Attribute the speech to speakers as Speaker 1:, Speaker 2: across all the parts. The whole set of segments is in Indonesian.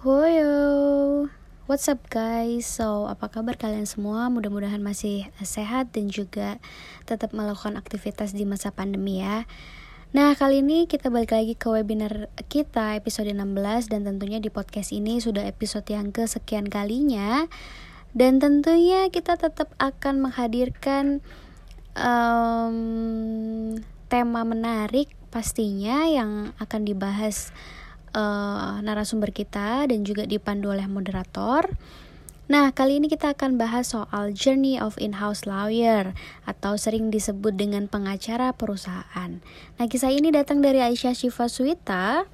Speaker 1: Hoyo, what's up guys? So, apa kabar kalian semua? Mudah-mudahan masih sehat dan juga tetap melakukan aktivitas di masa pandemi ya. Nah, kali ini kita balik lagi ke webinar kita episode 16 dan tentunya di podcast ini sudah episode yang kesekian kalinya. Dan tentunya kita tetap akan menghadirkan um, tema menarik pastinya yang akan dibahas uh, narasumber kita dan juga dipandu oleh moderator. Nah, kali ini kita akan bahas soal Journey of In-House Lawyer atau sering disebut dengan pengacara perusahaan. Nah, kisah ini datang dari Aisyah Syifa Suwita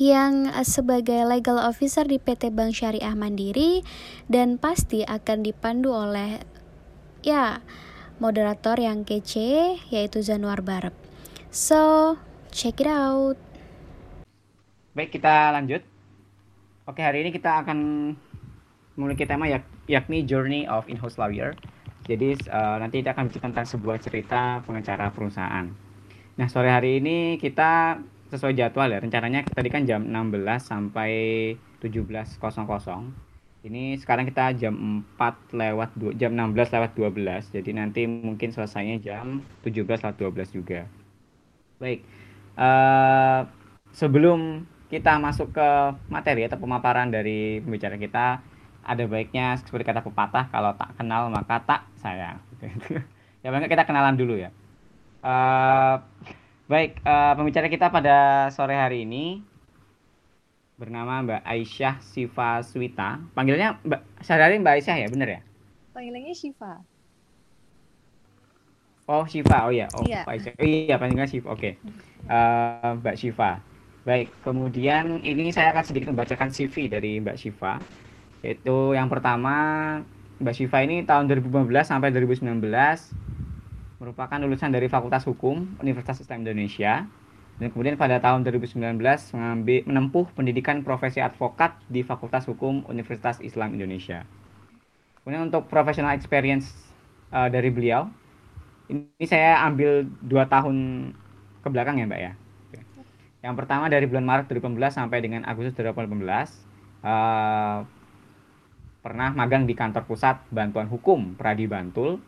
Speaker 1: yang sebagai legal officer di PT Bank Syariah Mandiri dan pasti akan dipandu oleh ya moderator yang kece yaitu Zanuar Barep. So, check it out.
Speaker 2: Baik, kita lanjut. Oke, hari ini kita akan memiliki tema yak yakni Journey of In-House Lawyer. Jadi uh, nanti kita akan bicara tentang sebuah cerita pengacara perusahaan. Nah, sore hari ini kita sesuai jadwal ya. Rencananya tadi kan jam 16 sampai 17.00. Ini sekarang kita jam 4 lewat 2, jam 16 lewat 12. Jadi nanti mungkin selesainya jam 17 lewat 12 juga. Baik. Uh, sebelum kita masuk ke materi atau pemaparan dari pembicara kita. Ada baiknya seperti kata pepatah kalau tak kenal maka tak sayang. Ya bangga kita kenalan dulu ya. Uh, baik uh, pembicara kita pada sore hari ini bernama Mbak Aisyah Siva Swita. Panggilnya Mbak sehari Mbak Aisyah ya bener ya?
Speaker 3: Panggilannya Siva
Speaker 2: oh Siva oh ya oh iya. Aisyah. Oh, iya panggilannya Siva oke. Okay. uh, Mbak Siva Baik, kemudian ini saya akan sedikit membacakan CV dari Mbak Syifa. Itu yang pertama, Mbak Syifa ini tahun 2015 sampai 2019 merupakan lulusan dari Fakultas Hukum Universitas Islam Indonesia. Dan kemudian pada tahun 2019 mengambil menempuh pendidikan profesi advokat di Fakultas Hukum Universitas Islam Indonesia. Kemudian untuk professional experience uh, dari beliau, ini saya ambil dua tahun ke belakang ya Mbak ya. Yang pertama dari bulan Maret 2018 sampai dengan Agustus 2018 uh, pernah magang di kantor pusat bantuan hukum Pradi Bantul.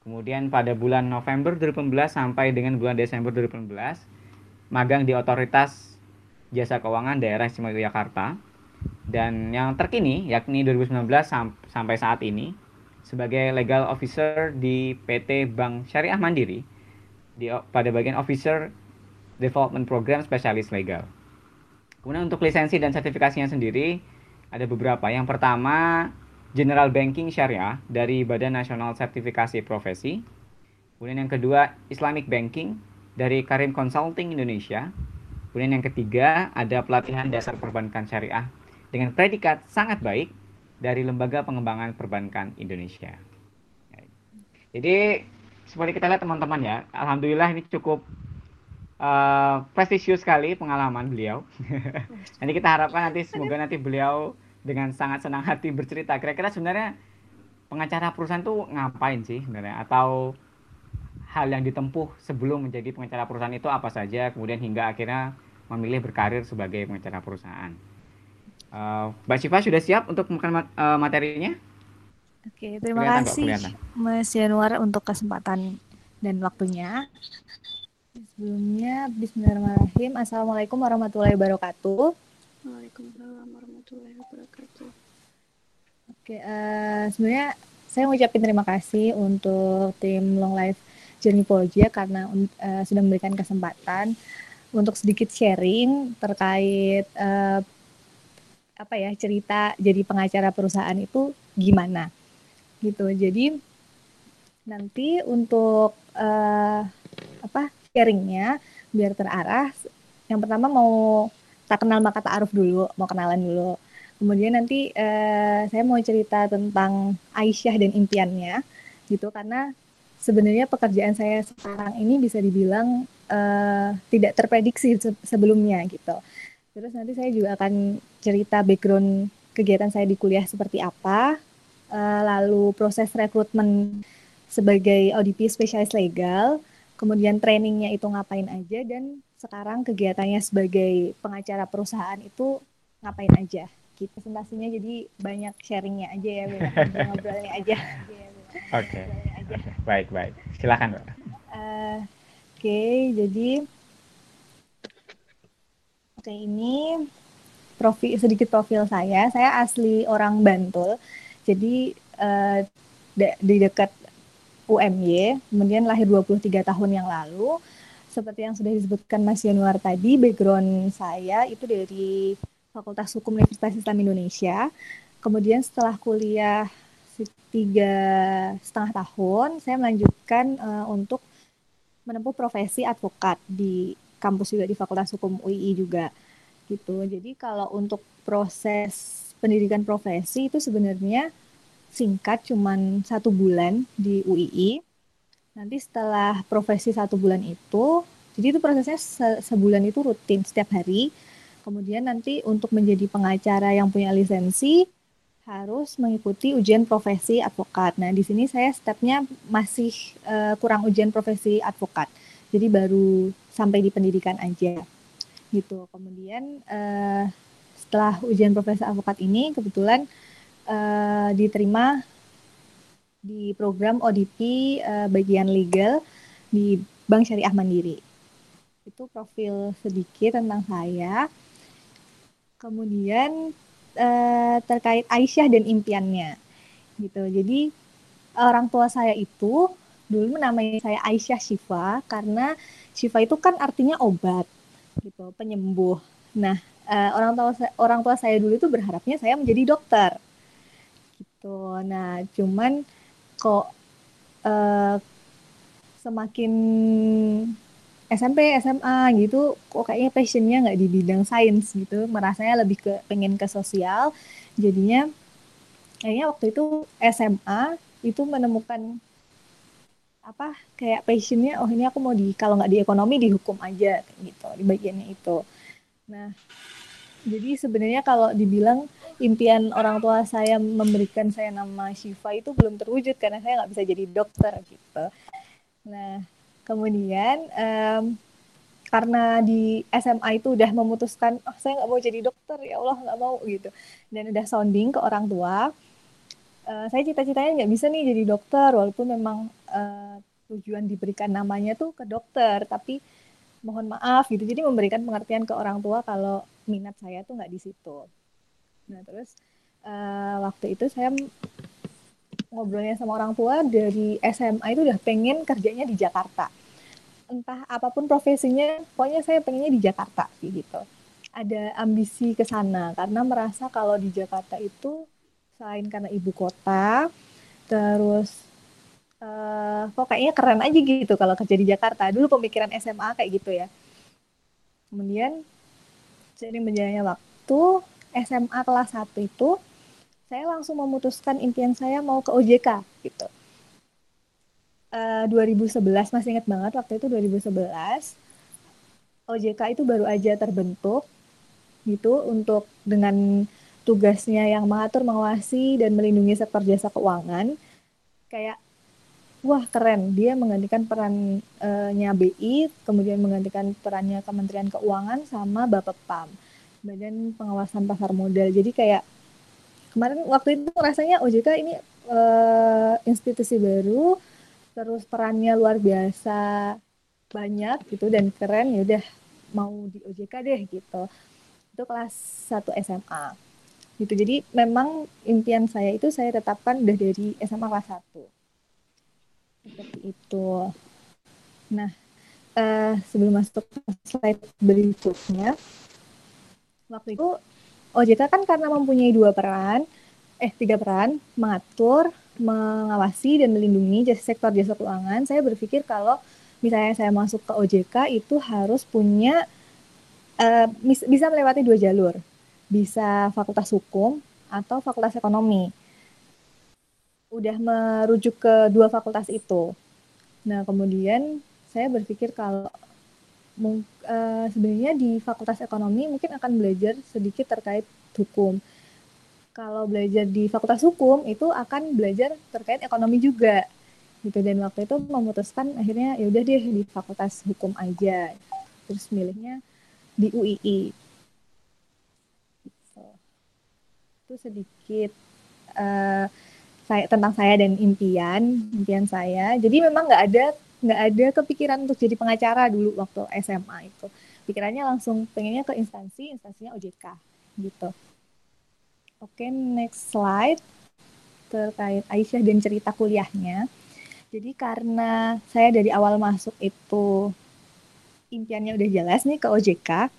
Speaker 2: Kemudian pada bulan November 2018 sampai dengan bulan Desember 2018 magang di Otoritas Jasa Keuangan Daerah Istimewa Yogyakarta. Dan yang terkini yakni 2019 sam sampai saat ini sebagai legal officer di PT Bank Syariah Mandiri di pada bagian officer Development Program Spesialis Legal. Kemudian untuk lisensi dan sertifikasinya sendiri ada beberapa. Yang pertama General Banking Syariah dari Badan Nasional Sertifikasi Profesi. Kemudian yang kedua Islamic Banking dari Karim Consulting Indonesia. Kemudian yang ketiga ada pelatihan dasar perbankan syariah dengan predikat sangat baik dari Lembaga Pengembangan Perbankan Indonesia. Jadi seperti kita lihat teman-teman ya, alhamdulillah ini cukup uh, prestisius sekali pengalaman beliau. nanti kita harapkan nanti semoga nanti beliau dengan sangat senang hati bercerita. Kira-kira sebenarnya pengacara perusahaan tuh ngapain sih sebenarnya? Atau hal yang ditempuh sebelum menjadi pengacara perusahaan itu apa saja? Kemudian hingga akhirnya memilih berkarir sebagai pengacara perusahaan. Uh, Mbak Syifa sudah siap untuk makan uh, materinya?
Speaker 3: Oke, terima kelihatan kasih Mas Januar untuk kesempatan dan waktunya. Sebelumnya, Bismillahirrahmanirrahim. Assalamualaikum warahmatullahi wabarakatuh.
Speaker 4: Waalaikumsalam warahmatullahi wabarakatuh.
Speaker 3: Oke, uh, sebenarnya saya mengucapkan terima kasih untuk tim Long Life Journey Project karena uh, sudah memberikan kesempatan untuk sedikit sharing terkait uh, apa ya cerita jadi pengacara perusahaan itu gimana gitu. Jadi nanti untuk uh, apa sharingnya biar terarah. Yang pertama mau tak kenal maka tak aruf dulu mau kenalan dulu. Kemudian nanti uh, saya mau cerita tentang Aisyah dan impiannya gitu karena sebenarnya pekerjaan saya sekarang ini bisa dibilang uh, tidak terprediksi se sebelumnya gitu. Terus nanti saya juga akan cerita background kegiatan saya di kuliah seperti apa uh, lalu proses rekrutmen sebagai ODP spesialis legal kemudian trainingnya itu ngapain aja dan sekarang kegiatannya sebagai pengacara perusahaan itu ngapain aja gitu. Presentasinya jadi banyak sharingnya aja ya ngobrolnya aja.
Speaker 2: Oke. Okay. baik baik. Silakan mbak uh,
Speaker 3: oke okay, jadi oke okay, ini profil sedikit profil saya. Saya asli orang Bantul. Jadi uh, di dekat UMY kemudian lahir 23 tahun yang lalu seperti yang sudah disebutkan Mas Januar tadi background saya itu dari Fakultas Hukum Universitas Islam Indonesia. Kemudian setelah kuliah tiga setengah tahun, saya melanjutkan uh, untuk menempuh profesi advokat di kampus juga di Fakultas Hukum UII juga gitu. Jadi kalau untuk proses pendidikan profesi itu sebenarnya singkat, cuman satu bulan di UII. Nanti setelah profesi satu bulan itu, jadi itu prosesnya se sebulan itu rutin setiap hari Kemudian nanti untuk menjadi pengacara yang punya lisensi harus mengikuti ujian profesi advokat. Nah, di sini saya stepnya masih uh, kurang ujian profesi advokat. Jadi baru sampai di pendidikan aja. Gitu. Kemudian uh, setelah ujian profesi advokat ini kebetulan uh, diterima di program ODP uh, bagian legal di Bank Syariah Mandiri. Itu profil sedikit tentang saya. Kemudian uh, terkait Aisyah dan impiannya, gitu. Jadi orang tua saya itu dulu menamai saya Aisyah Shifa karena Shifa itu kan artinya obat, gitu, penyembuh. Nah, uh, orang tua orang tua saya dulu itu berharapnya saya menjadi dokter, gitu. Nah, cuman kok uh, semakin SMP, SMA gitu, kok kayaknya passionnya nggak di bidang sains gitu, merasanya lebih ke pengen ke sosial, jadinya kayaknya waktu itu SMA itu menemukan apa kayak passionnya oh ini aku mau di kalau nggak di ekonomi di hukum aja gitu di bagiannya itu. Nah jadi sebenarnya kalau dibilang impian orang tua saya memberikan saya nama Shiva itu belum terwujud karena saya nggak bisa jadi dokter gitu. Nah kemudian um, karena di SMA itu udah memutuskan oh saya nggak mau jadi dokter ya Allah nggak mau gitu. Dan udah sounding ke orang tua uh, saya cita-citanya nggak bisa nih jadi dokter walaupun memang uh, tujuan diberikan namanya tuh ke dokter tapi mohon maaf gitu. Jadi memberikan pengertian ke orang tua kalau minat saya tuh nggak di situ nah terus uh, waktu itu saya ngobrolnya sama orang tua dari SMA itu udah pengen kerjanya di Jakarta. Entah apa pun profesinya, pokoknya saya pengennya di Jakarta gitu. Ada ambisi ke sana karena merasa kalau di Jakarta itu selain karena ibu kota, terus uh, kok kayaknya keren aja gitu kalau kerja di Jakarta. Dulu pemikiran SMA kayak gitu ya. Kemudian seiring berjalannya waktu, SMA kelas 1 itu saya langsung memutuskan impian saya mau ke OJK gitu. Uh, eh, 2011 masih ingat banget waktu itu 2011 OJK itu baru aja terbentuk gitu untuk dengan tugasnya yang mengatur, mengawasi dan melindungi sektor jasa keuangan. Kayak wah keren, dia menggantikan perannya BI, kemudian menggantikan perannya Kementerian Keuangan sama Bapak PAM, Badan Pengawasan Pasar Modal. Jadi kayak kemarin waktu itu rasanya OJK ini uh, institusi baru terus perannya luar biasa banyak gitu dan keren ya udah mau di OJK deh gitu. Itu kelas 1 SMA gitu. Jadi memang impian saya itu saya tetapkan udah dari SMA kelas 1 seperti itu. Nah uh, sebelum masuk ke slide berikutnya waktu itu OJK kan karena mempunyai dua peran, eh tiga peran, mengatur, mengawasi dan melindungi jasa sektor jasa keuangan. Saya berpikir kalau misalnya saya masuk ke OJK itu harus punya uh, bisa melewati dua jalur, bisa fakultas hukum atau fakultas ekonomi. Udah merujuk ke dua fakultas itu. Nah kemudian saya berpikir kalau uh, sebenarnya di Fakultas Ekonomi mungkin akan belajar sedikit terkait hukum. Kalau belajar di Fakultas Hukum itu akan belajar terkait ekonomi juga gitu dan waktu itu memutuskan akhirnya ya udah deh di Fakultas Hukum aja. Terus milihnya di UII. Gitu. itu sedikit uh, saya tentang saya dan impian impian saya jadi memang nggak ada nggak ada kepikiran untuk jadi pengacara dulu waktu SMA itu. Pikirannya langsung pengennya ke instansi instansinya OJK gitu. Oke next slide. Terkait Aisyah dan cerita kuliahnya. Jadi karena saya dari awal masuk itu impiannya udah jelas nih ke OJK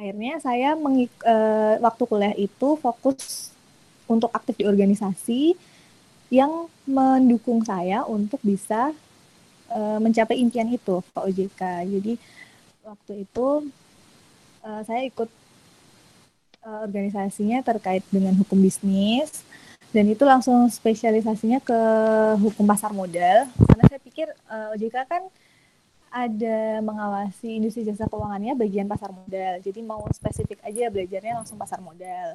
Speaker 3: akhirnya saya mengik uh, waktu kuliah itu fokus untuk aktif di organisasi yang mendukung saya untuk bisa uh, mencapai impian itu Pak OJK. Jadi waktu itu uh, saya ikut uh, organisasinya terkait dengan hukum bisnis dan itu langsung spesialisasinya ke hukum pasar modal karena saya pikir uh, OJK kan ada mengawasi industri jasa keuangannya bagian pasar modal. Jadi mau spesifik aja belajarnya langsung pasar modal.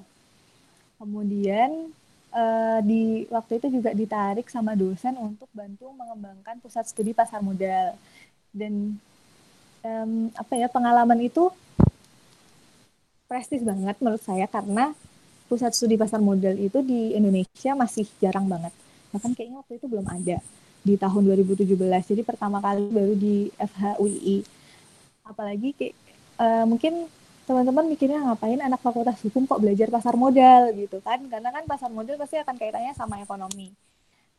Speaker 3: Kemudian uh, di waktu itu juga ditarik sama dosen untuk bantu mengembangkan pusat studi pasar modal. Dan um, apa ya pengalaman itu prestis banget menurut saya karena pusat studi pasar modal itu di Indonesia masih jarang banget. Bahkan kayaknya waktu itu belum ada di tahun 2017. Jadi pertama kali baru di FHUI. Apalagi kayak uh, mungkin teman-teman mikirnya ngapain anak fakultas hukum kok belajar pasar modal? Gitu kan. Karena kan pasar modal pasti akan kaitannya sama ekonomi.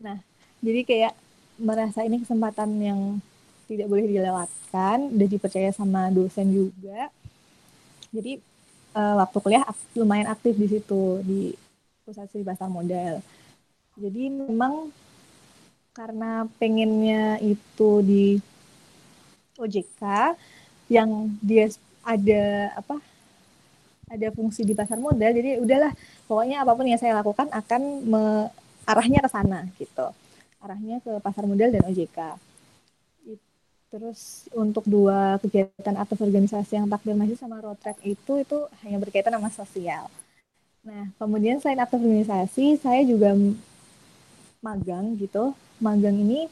Speaker 3: Nah jadi kayak merasa ini kesempatan yang tidak boleh dilewatkan udah dipercaya sama dosen juga. Jadi uh, waktu kuliah lumayan aktif di situ di pusat studi pasar modal. Jadi memang karena pengennya itu di OJK yang dia ada apa ada fungsi di pasar modal jadi udahlah pokoknya apa pun yang saya lakukan akan me, arahnya ke sana gitu. Arahnya ke pasar modal dan OJK terus untuk dua kegiatan atau organisasi yang takdir masih sama road track itu itu hanya berkaitan sama sosial. Nah kemudian selain aktif organisasi saya juga magang gitu. Magang ini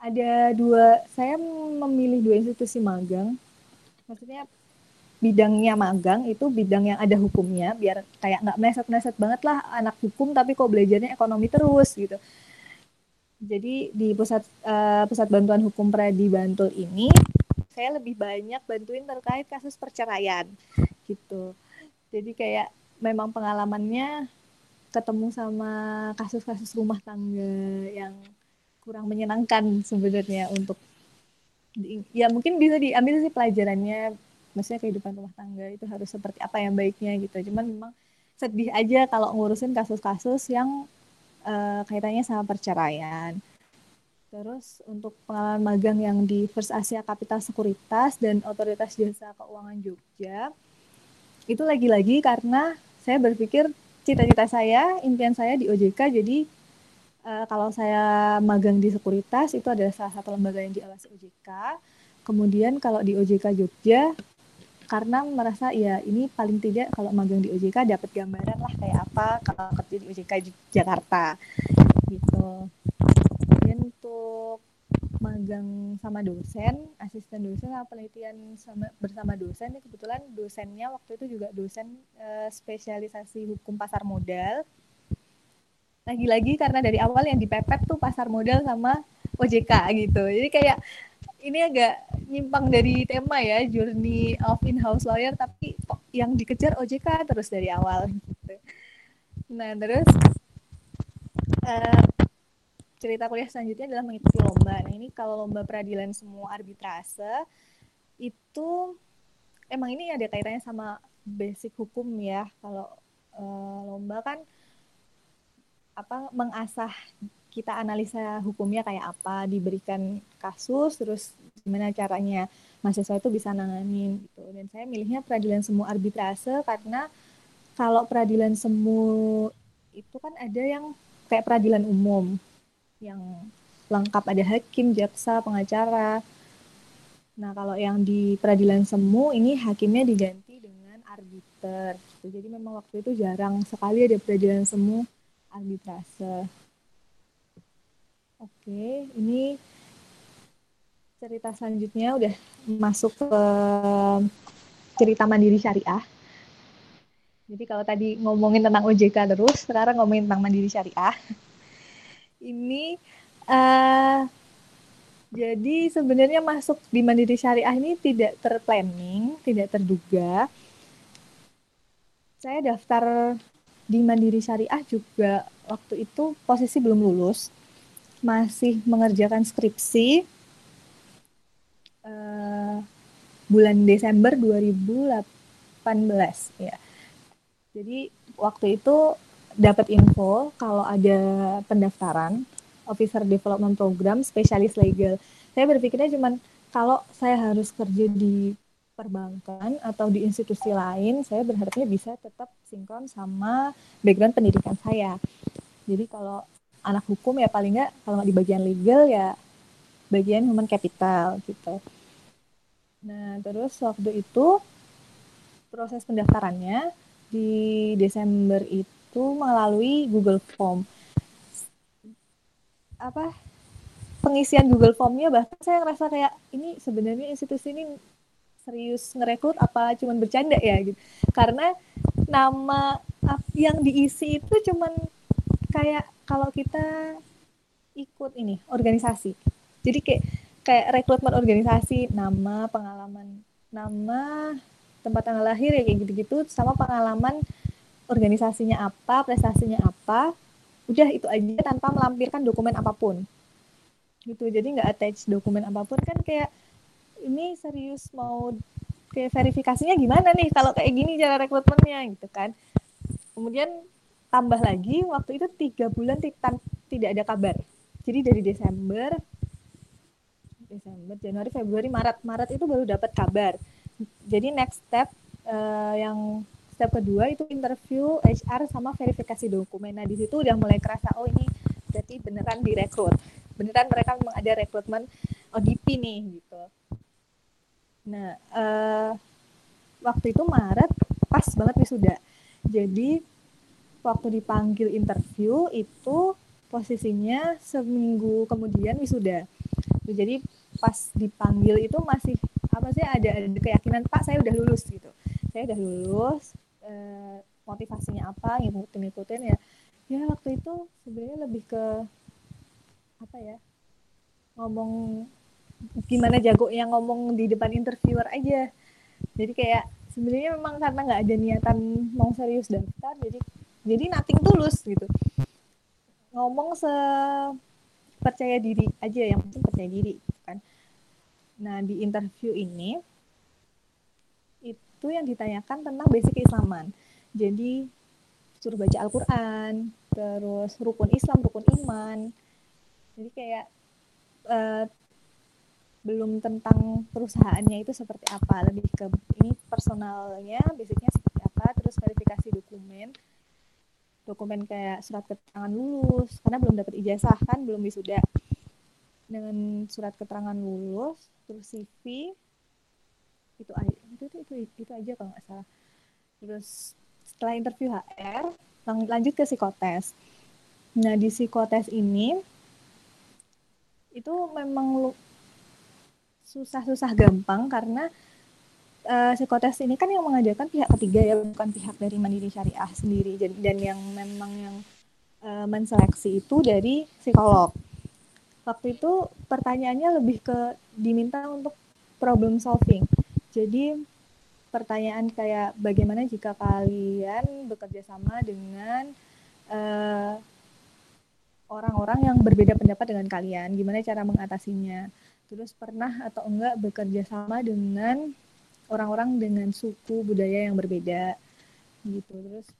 Speaker 3: ada dua saya memilih dua institusi magang. Maksudnya bidangnya magang itu bidang yang ada hukumnya biar kayak nggak meleset-meleset banget lah anak hukum tapi kok belajarnya ekonomi terus gitu. Jadi di pusat uh, pusat bantuan hukum Pradi Bantul ini saya lebih banyak bantuin terkait kasus perceraian gitu. Jadi kayak memang pengalamannya ketemu sama kasus-kasus rumah tangga yang kurang menyenangkan sebenarnya untuk ya mungkin bisa diambil sih pelajarannya maksudnya kehidupan rumah tangga itu harus seperti apa yang baiknya gitu. Cuman memang sedih aja kalau ngurusin kasus-kasus yang uh, kaitannya sama perceraian. Terus untuk pengalaman magang yang di First Asia Capital Sekuritas dan Otoritas Jasa Keuangan Jogja itu lagi-lagi karena saya berpikir cita-cita saya impian saya di OJK jadi uh, kalau saya magang di sekuritas itu adalah salah satu lembaga yang diawasi OJK. Kemudian kalau di OJK Jogja karena merasa ya ini paling tidak kalau magang di OJK dapat gambaran lah kayak apa kalau kerja di OJK Jakarta gitu. Kemudian untuk magang sama dosen, asisten dosen atau penelitian sama bersama dosen kebetulan dosennya waktu itu juga dosen uh, spesialisasi hukum pasar modal lagi-lagi karena dari awal yang dipepet tuh pasar modal sama OJK gitu. Jadi kayak ini agak nyimpang dari tema ya, journey of in-house lawyer, tapi yang dikejar OJK terus dari awal gitu. Nah, terus uh, cerita kuliah selanjutnya adalah mengikuti lomba. Nah, ini kalau lomba peradilan semua arbitrase itu emang ini ada kaitannya sama basic hukum ya. Kalau uh, lomba kan apa mengasah kita analisa hukumnya kayak apa diberikan kasus terus gimana caranya mahasiswa itu bisa nanganin gitu. Dan saya milihnya peradilan semu arbitrase karena kalau peradilan semu itu kan ada yang kayak peradilan umum yang lengkap ada hakim jaksa pengacara. Nah kalau yang di peradilan semu ini hakimnya diganti dengan arbiter gitu. jadi memang waktu itu jarang sekali ada peradilan semu arbitrase. Oke, ini cerita selanjutnya udah masuk ke cerita mandiri syariah. Jadi kalau tadi ngomongin tentang OJK terus, sekarang ngomongin tentang mandiri syariah. Ini uh, jadi sebenarnya masuk di mandiri syariah ini tidak terplanning, tidak terduga. Saya daftar di mandiri syariah juga waktu itu posisi belum lulus, masih mengerjakan skripsi. Uh, bulan Desember 2018 ya jadi waktu itu dapat info kalau ada pendaftaran Officer Development Program spesialis legal. Saya berpikirnya cuma kalau saya harus kerja di perbankan atau di institusi lain, saya berharapnya bisa tetap sinkron sama background pendidikan saya. Jadi kalau anak hukum ya paling nggak kalau di bagian legal ya bagian human capital gitu. Nah terus waktu itu proses pendaftarannya di Desember itu melalui Google Form. Apa pengisian Google Formnya bahkan saya ngerasa kayak ini sebenarnya institusi ini serius ngerekrut apa cuman bercanda ya gitu. Karena nama yang diisi itu cuman kayak kalau kita ikut ini organisasi. Jadi kayak kayak rekrutmen organisasi, nama, pengalaman, nama, tempat tanggal lahir ya kayak gitu-gitu sama pengalaman organisasinya apa, prestasinya apa. Udah itu aja tanpa melampirkan dokumen apa pun. Gitu. Jadi nggak attach dokumen apa pun kan kayak ini serius mau kayak verifikasinya gimana nih kalau kayak gini cara rekrutmennya gitu kan. Kemudian tambah lagi waktu itu tiga bulan tidak ada kabar. Jadi dari Desember Desember, Januari, Februari, Maret. Maret itu baru dapat kabar jadi next step uh, yang step kedua itu interview HR sama verifikasi dokumen. Nah di situ udah mulai kerasa oh ini berarti beneran direkrut, beneran mereka memang ada rekrutmen ODP nih gitu. Nah uh, waktu itu Maret pas banget wisuda. Jadi waktu dipanggil interview itu posisinya seminggu kemudian wisuda. Jadi pas dipanggil itu masih apa sih ada, ada keyakinan Pak saya udah lulus gitu saya udah lulus e, motivasinya apa ngikutin ngikutin ya ya waktu itu sebenarnya lebih ke apa ya ngomong gimana jago yang ngomong di depan interviewer aja jadi kayak sebenarnya memang karena nggak ada niatan mau serius daftar jadi jadi nothing tulus gitu ngomong se percaya diri aja yang penting percaya diri Nah, di interview ini itu yang ditanyakan tentang basic keislaman. Jadi suruh baca Al-Qur'an, terus rukun Islam, rukun iman. Jadi kayak uh, belum tentang perusahaannya itu seperti apa, lebih ke ini personalnya, basicnya seperti apa, terus verifikasi dokumen, dokumen kayak surat keterangan lulus, karena belum dapat ijazah kan, belum wisuda. Dengan surat keterangan lulus terus CV itu itu itu itu, itu aja kalau nggak salah. Terus setelah interview HR lanjut ke psikotes. Nah di psikotes ini itu memang susah-susah gampang karena uh, psikotes ini kan yang mengajarkan pihak ketiga ya bukan pihak dari Mandiri Syariah sendiri dan, dan yang memang yang uh, menseleksi itu dari psikolog waktu itu pertanyaannya lebih ke diminta untuk problem solving. Jadi pertanyaan kayak bagaimana jika kalian bekerja sama dengan orang eh, orang-orang yang berbeda pendapat dengan kalian, gimana cara mengatasinya? Terus pernah atau enggak bekerja sama dengan orang-orang dengan suku budaya yang berbeda gitu. Terus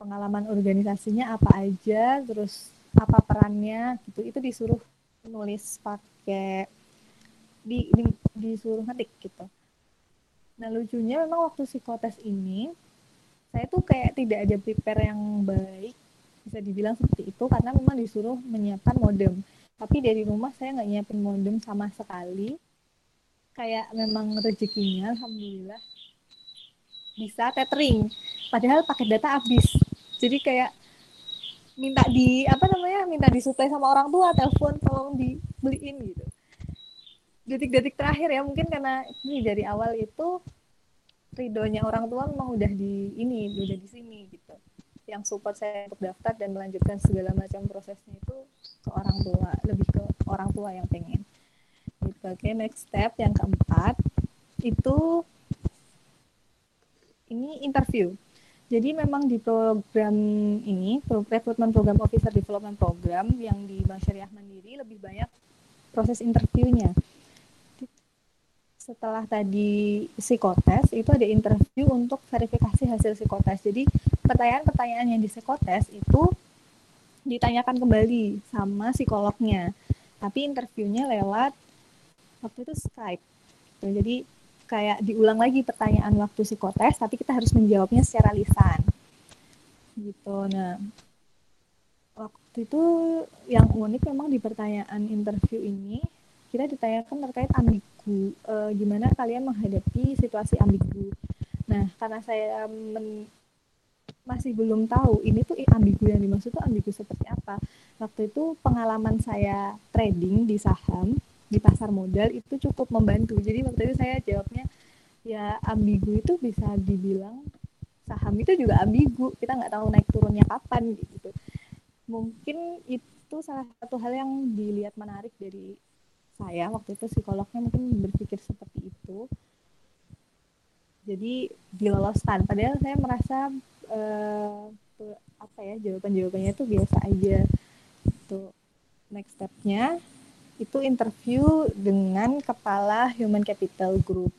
Speaker 3: pengalaman organisasinya apa aja, terus apa perannya gitu. Itu disuruh nulis pakai di, di disuruh ngetik gitu. Nah lucunya memang waktu psikotes ini saya tuh kayak tidak ada prepare yang baik bisa dibilang seperti itu karena memang disuruh menyiapkan modem. Tapi dari rumah saya nggak nyiapin modem sama sekali. Kayak memang rezekinya, alhamdulillah bisa tethering. Padahal pakai data habis. Jadi kayak minta di apa namanya minta disuplai sama orang tua telepon tolong dibeliin gitu detik-detik terakhir ya mungkin karena ini dari awal itu ridonya orang tua memang udah di ini udah di sini gitu yang support saya untuk daftar dan melanjutkan segala macam prosesnya itu ke orang tua lebih ke orang tua yang pengen. Gitu. Oke okay, next step yang keempat itu ini interview. Jadi memang di program ini recruitment program officer development program yang di Bank Syariah Mandiri lebih banyak proses interviewnya. Setelah tadi psikotes itu ada interview untuk verifikasi hasil psikotes. Jadi pertanyaan-pertanyaan yang di psikotes itu ditanyakan kembali sama psikolognya. Tapi interviewnya lewat waktu itu Skype. Gitu. Jadi kayak diulang lagi pertanyaan waktu psikotes, tapi kita harus menjawabnya secara lisan. Gitu. Nah, waktu itu yang unik memang di pertanyaan interview ini kita ditanyakan terkait ambigu, e, gimana kalian menghadapi situasi ambigu. Nah, karena saya men, masih belum tahu ini tuh ambigu yang dimaksud tuh ambigu seperti apa. Waktu itu pengalaman saya trading di saham di pasar modal itu cukup membantu. Jadi waktu itu saya jawabnya ya ambigu itu bisa dibilang saham itu juga ambigu. Kita nggak tahu naik turunnya kapan gitu. Mungkin itu salah satu hal yang dilihat menarik dari saya waktu itu psikolognya mungkin berpikir seperti itu jadi diloloskan padahal saya merasa uh, apa ya jawaban jawabannya itu biasa aja. Itu next stepnya itu interview dengan kepala human capital group.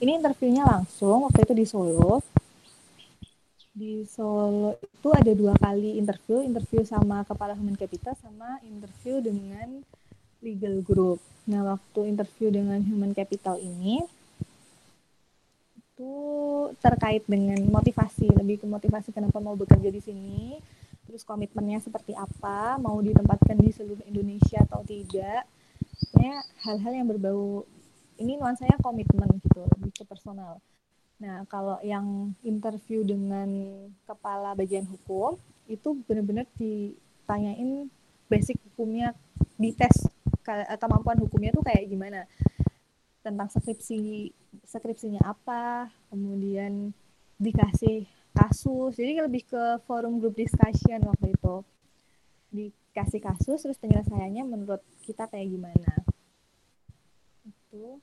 Speaker 3: Ini interviewnya langsung waktu itu di Solo. Di Solo itu ada dua kali interview interview sama kepala human capital sama interview dengan legal group. Nah, waktu interview dengan human capital ini itu terkait dengan motivasi, lebih ke motivasi kenapa mau bekerja di sini, terus komitmennya seperti apa, mau ditempatkan di seluruh Indonesia atau tidak. Ya, hal-hal yang berbau ini nuansanya komitmen gitu, lebih ke personal. Nah, kalau yang interview dengan kepala bagian hukum itu benar-benar ditanyain basic hukumnya dites kemampuan hukumnya tuh kayak gimana tentang skripsi skripsinya apa kemudian dikasih kasus. Jadi lebih ke forum group discussion waktu itu. Dikasih kasus terus penyelesaiannya menurut kita kayak gimana. Itu.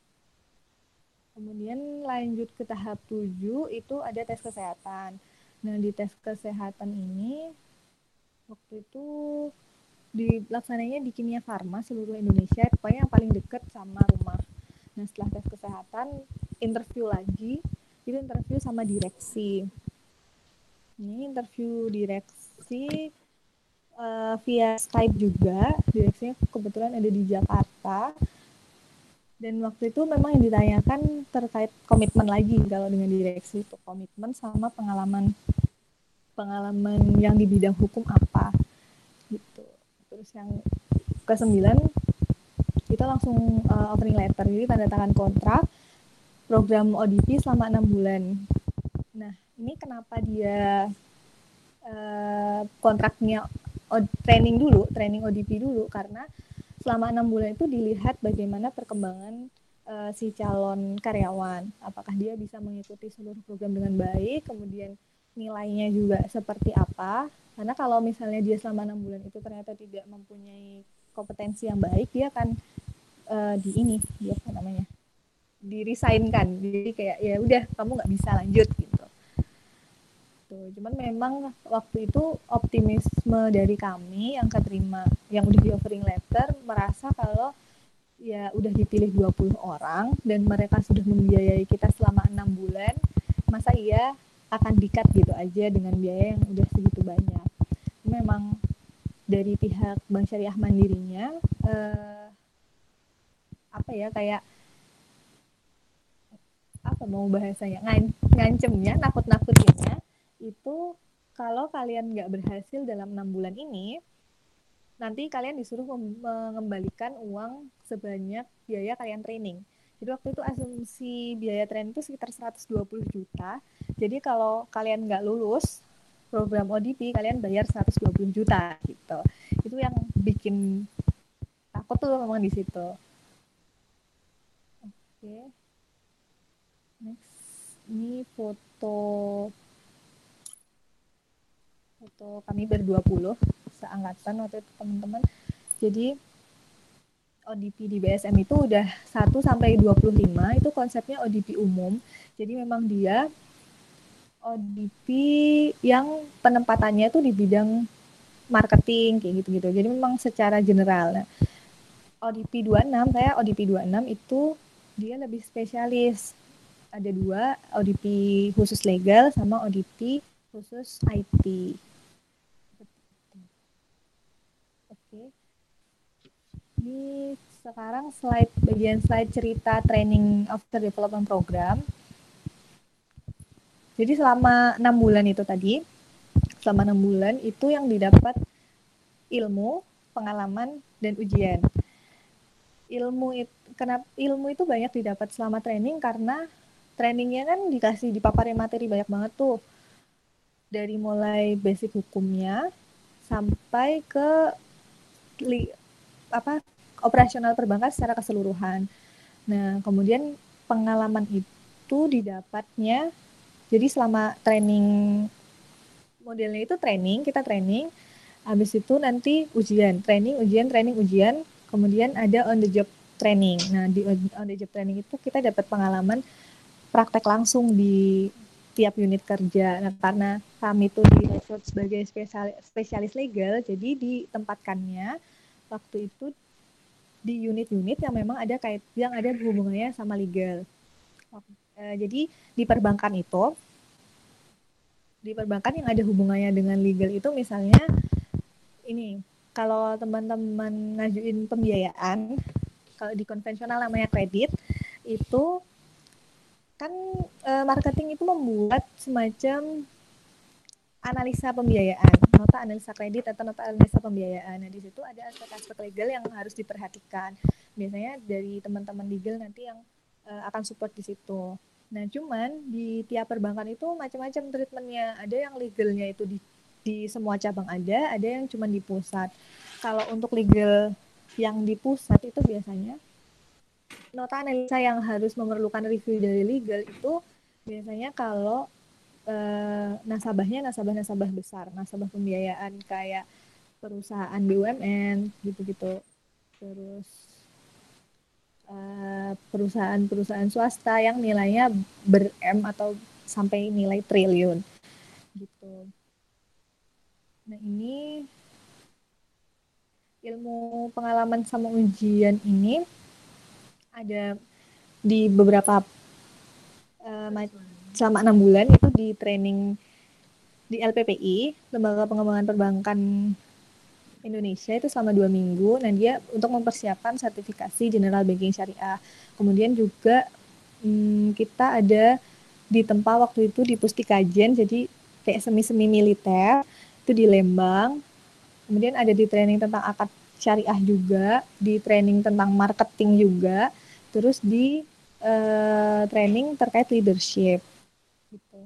Speaker 3: Kemudian lanjut ke tahap 7 itu ada tes kesehatan. Nah di tes kesehatan ini waktu itu dilaksananya di Kimia Farma seluruh Indonesia pokoknya yang paling dekat sama rumah. Nah setelah tes kesehatan interview lagi. Itu interview sama direksi. Ini interview direksi uh, via Skype juga. Direksinya kebetulan ada di Jakarta. Dan waktu itu memang yang ditanyakan terkait komitmen lagi kalau dengan direksi itu. Komitmen sama pengalaman pengalaman yang di bidang hukum apa. Terus yang ke sembilan kita langsung uh, offering letter. Jadi tanda tangan kontrak program ODP selama enam bulan. Nah ini kenapa dia uh, kontraknya training dulu training ODP dulu? Karena selama enam bulan itu dilihat bagaimana perkembangan uh, si calon karyawan. Apakah dia bisa mengikuti seluruh program dengan baik? Kemudian nilainya juga seperti apa? Karena kalau misalnya dia selama enam bulan itu ternyata tidak mempunyai kompetensi yang baik dia akan uh, di ini dia apa namanya dirisainkan. Jadi kayak ya udah kamu nggak bisa lanjut gitu. Tuh cuman memang waktu itu optimisme dari kami yang keterima yang udah di offering letter merasa kalau ya udah dipilih 20 orang dan mereka sudah membiayai kita selama enam bulan masa iya akan dikat gitu aja dengan biaya yang udah segitu banyak. Memang dari pihak Bank Syariah Mandirinya eh, apa ya kayak apa mau bahasanya Ngan, ngancemnya nakut-nakutinnya itu kalau kalian nggak berhasil dalam enam bulan ini nanti kalian disuruh mengembalikan uang sebanyak biaya kalian training. Jadi waktu itu asumsi biaya training itu sekitar 120 juta. Jadi kalau kalian nggak lulus program ODP kalian bayar 120 juta gitu itu yang bikin takut tuh memang di situ oke okay. Ini foto foto kami berdua puluh seangkatan waktu itu teman-teman jadi ODP di BSM itu udah 1 sampai 25 itu konsepnya ODP umum. Jadi memang dia ODP yang penempatannya itu di bidang marketing kayak gitu-gitu. Jadi memang secara general. Nah, ODP 26 saya ODP 26 itu dia lebih spesialis. Ada dua ODP khusus legal sama ODP khusus IT. Ini sekarang slide bagian slide cerita training after development program. Jadi selama enam bulan itu tadi, selama enam bulan itu yang didapat ilmu, pengalaman, dan ujian. Ilmu itu, kenapa ilmu itu banyak didapat selama training karena trainingnya kan dikasih dipaparin materi banyak banget tuh dari mulai basic hukumnya sampai ke li, apa operasional perbankan secara keseluruhan. Nah, kemudian pengalaman itu didapatnya jadi selama training modelnya itu training, kita training, habis itu nanti ujian, training, ujian, training, ujian, kemudian ada on the job training. Nah, di on the job training itu kita dapat pengalaman praktek langsung di tiap unit kerja. Nah, karena kami itu direkrut sebagai spesialis, legal, jadi ditempatkannya waktu itu di unit-unit yang memang ada kait yang ada hubungannya sama legal. Uh, jadi di perbankan itu di perbankan yang ada hubungannya dengan legal itu misalnya ini kalau teman-teman ngajuin pembiayaan kalau di konvensional namanya kredit itu kan e, marketing itu membuat semacam analisa pembiayaan, nota analisa kredit atau nota analisa pembiayaan. Nah, di situ ada aspek-aspek legal yang harus diperhatikan. Biasanya dari teman-teman legal nanti yang uh, akan support di situ. Nah, cuman di tiap perbankan itu macam-macam treatmentnya. Ada yang legalnya itu di, di semua cabang ada, ada yang cuma di pusat. Kalau untuk legal yang di pusat itu biasanya nota analisa yang harus memerlukan review dari legal itu biasanya kalau uh, nasabahnya nasabah-nasabah besar, nasabah pembiayaan kayak perusahaan BUMN gitu-gitu. Terus uh, perusahaan-perusahaan swasta yang nilainya ber-M atau sampai nilai triliun gitu. Nah, ini ilmu pengalaman sama ujian ini ada di beberapa uh, selama enam bulan itu di training di LPPI Lembaga Pengembangan Perbankan Indonesia itu selama dua minggu. Dan dia untuk mempersiapkan sertifikasi General Banking Syariah. Kemudian juga hmm, kita ada di tempat waktu itu di Pustikajen jadi kayak semi-semi militer itu di Lembang. Kemudian ada di training tentang akad syariah juga di training tentang marketing juga terus di uh, training terkait leadership gitu.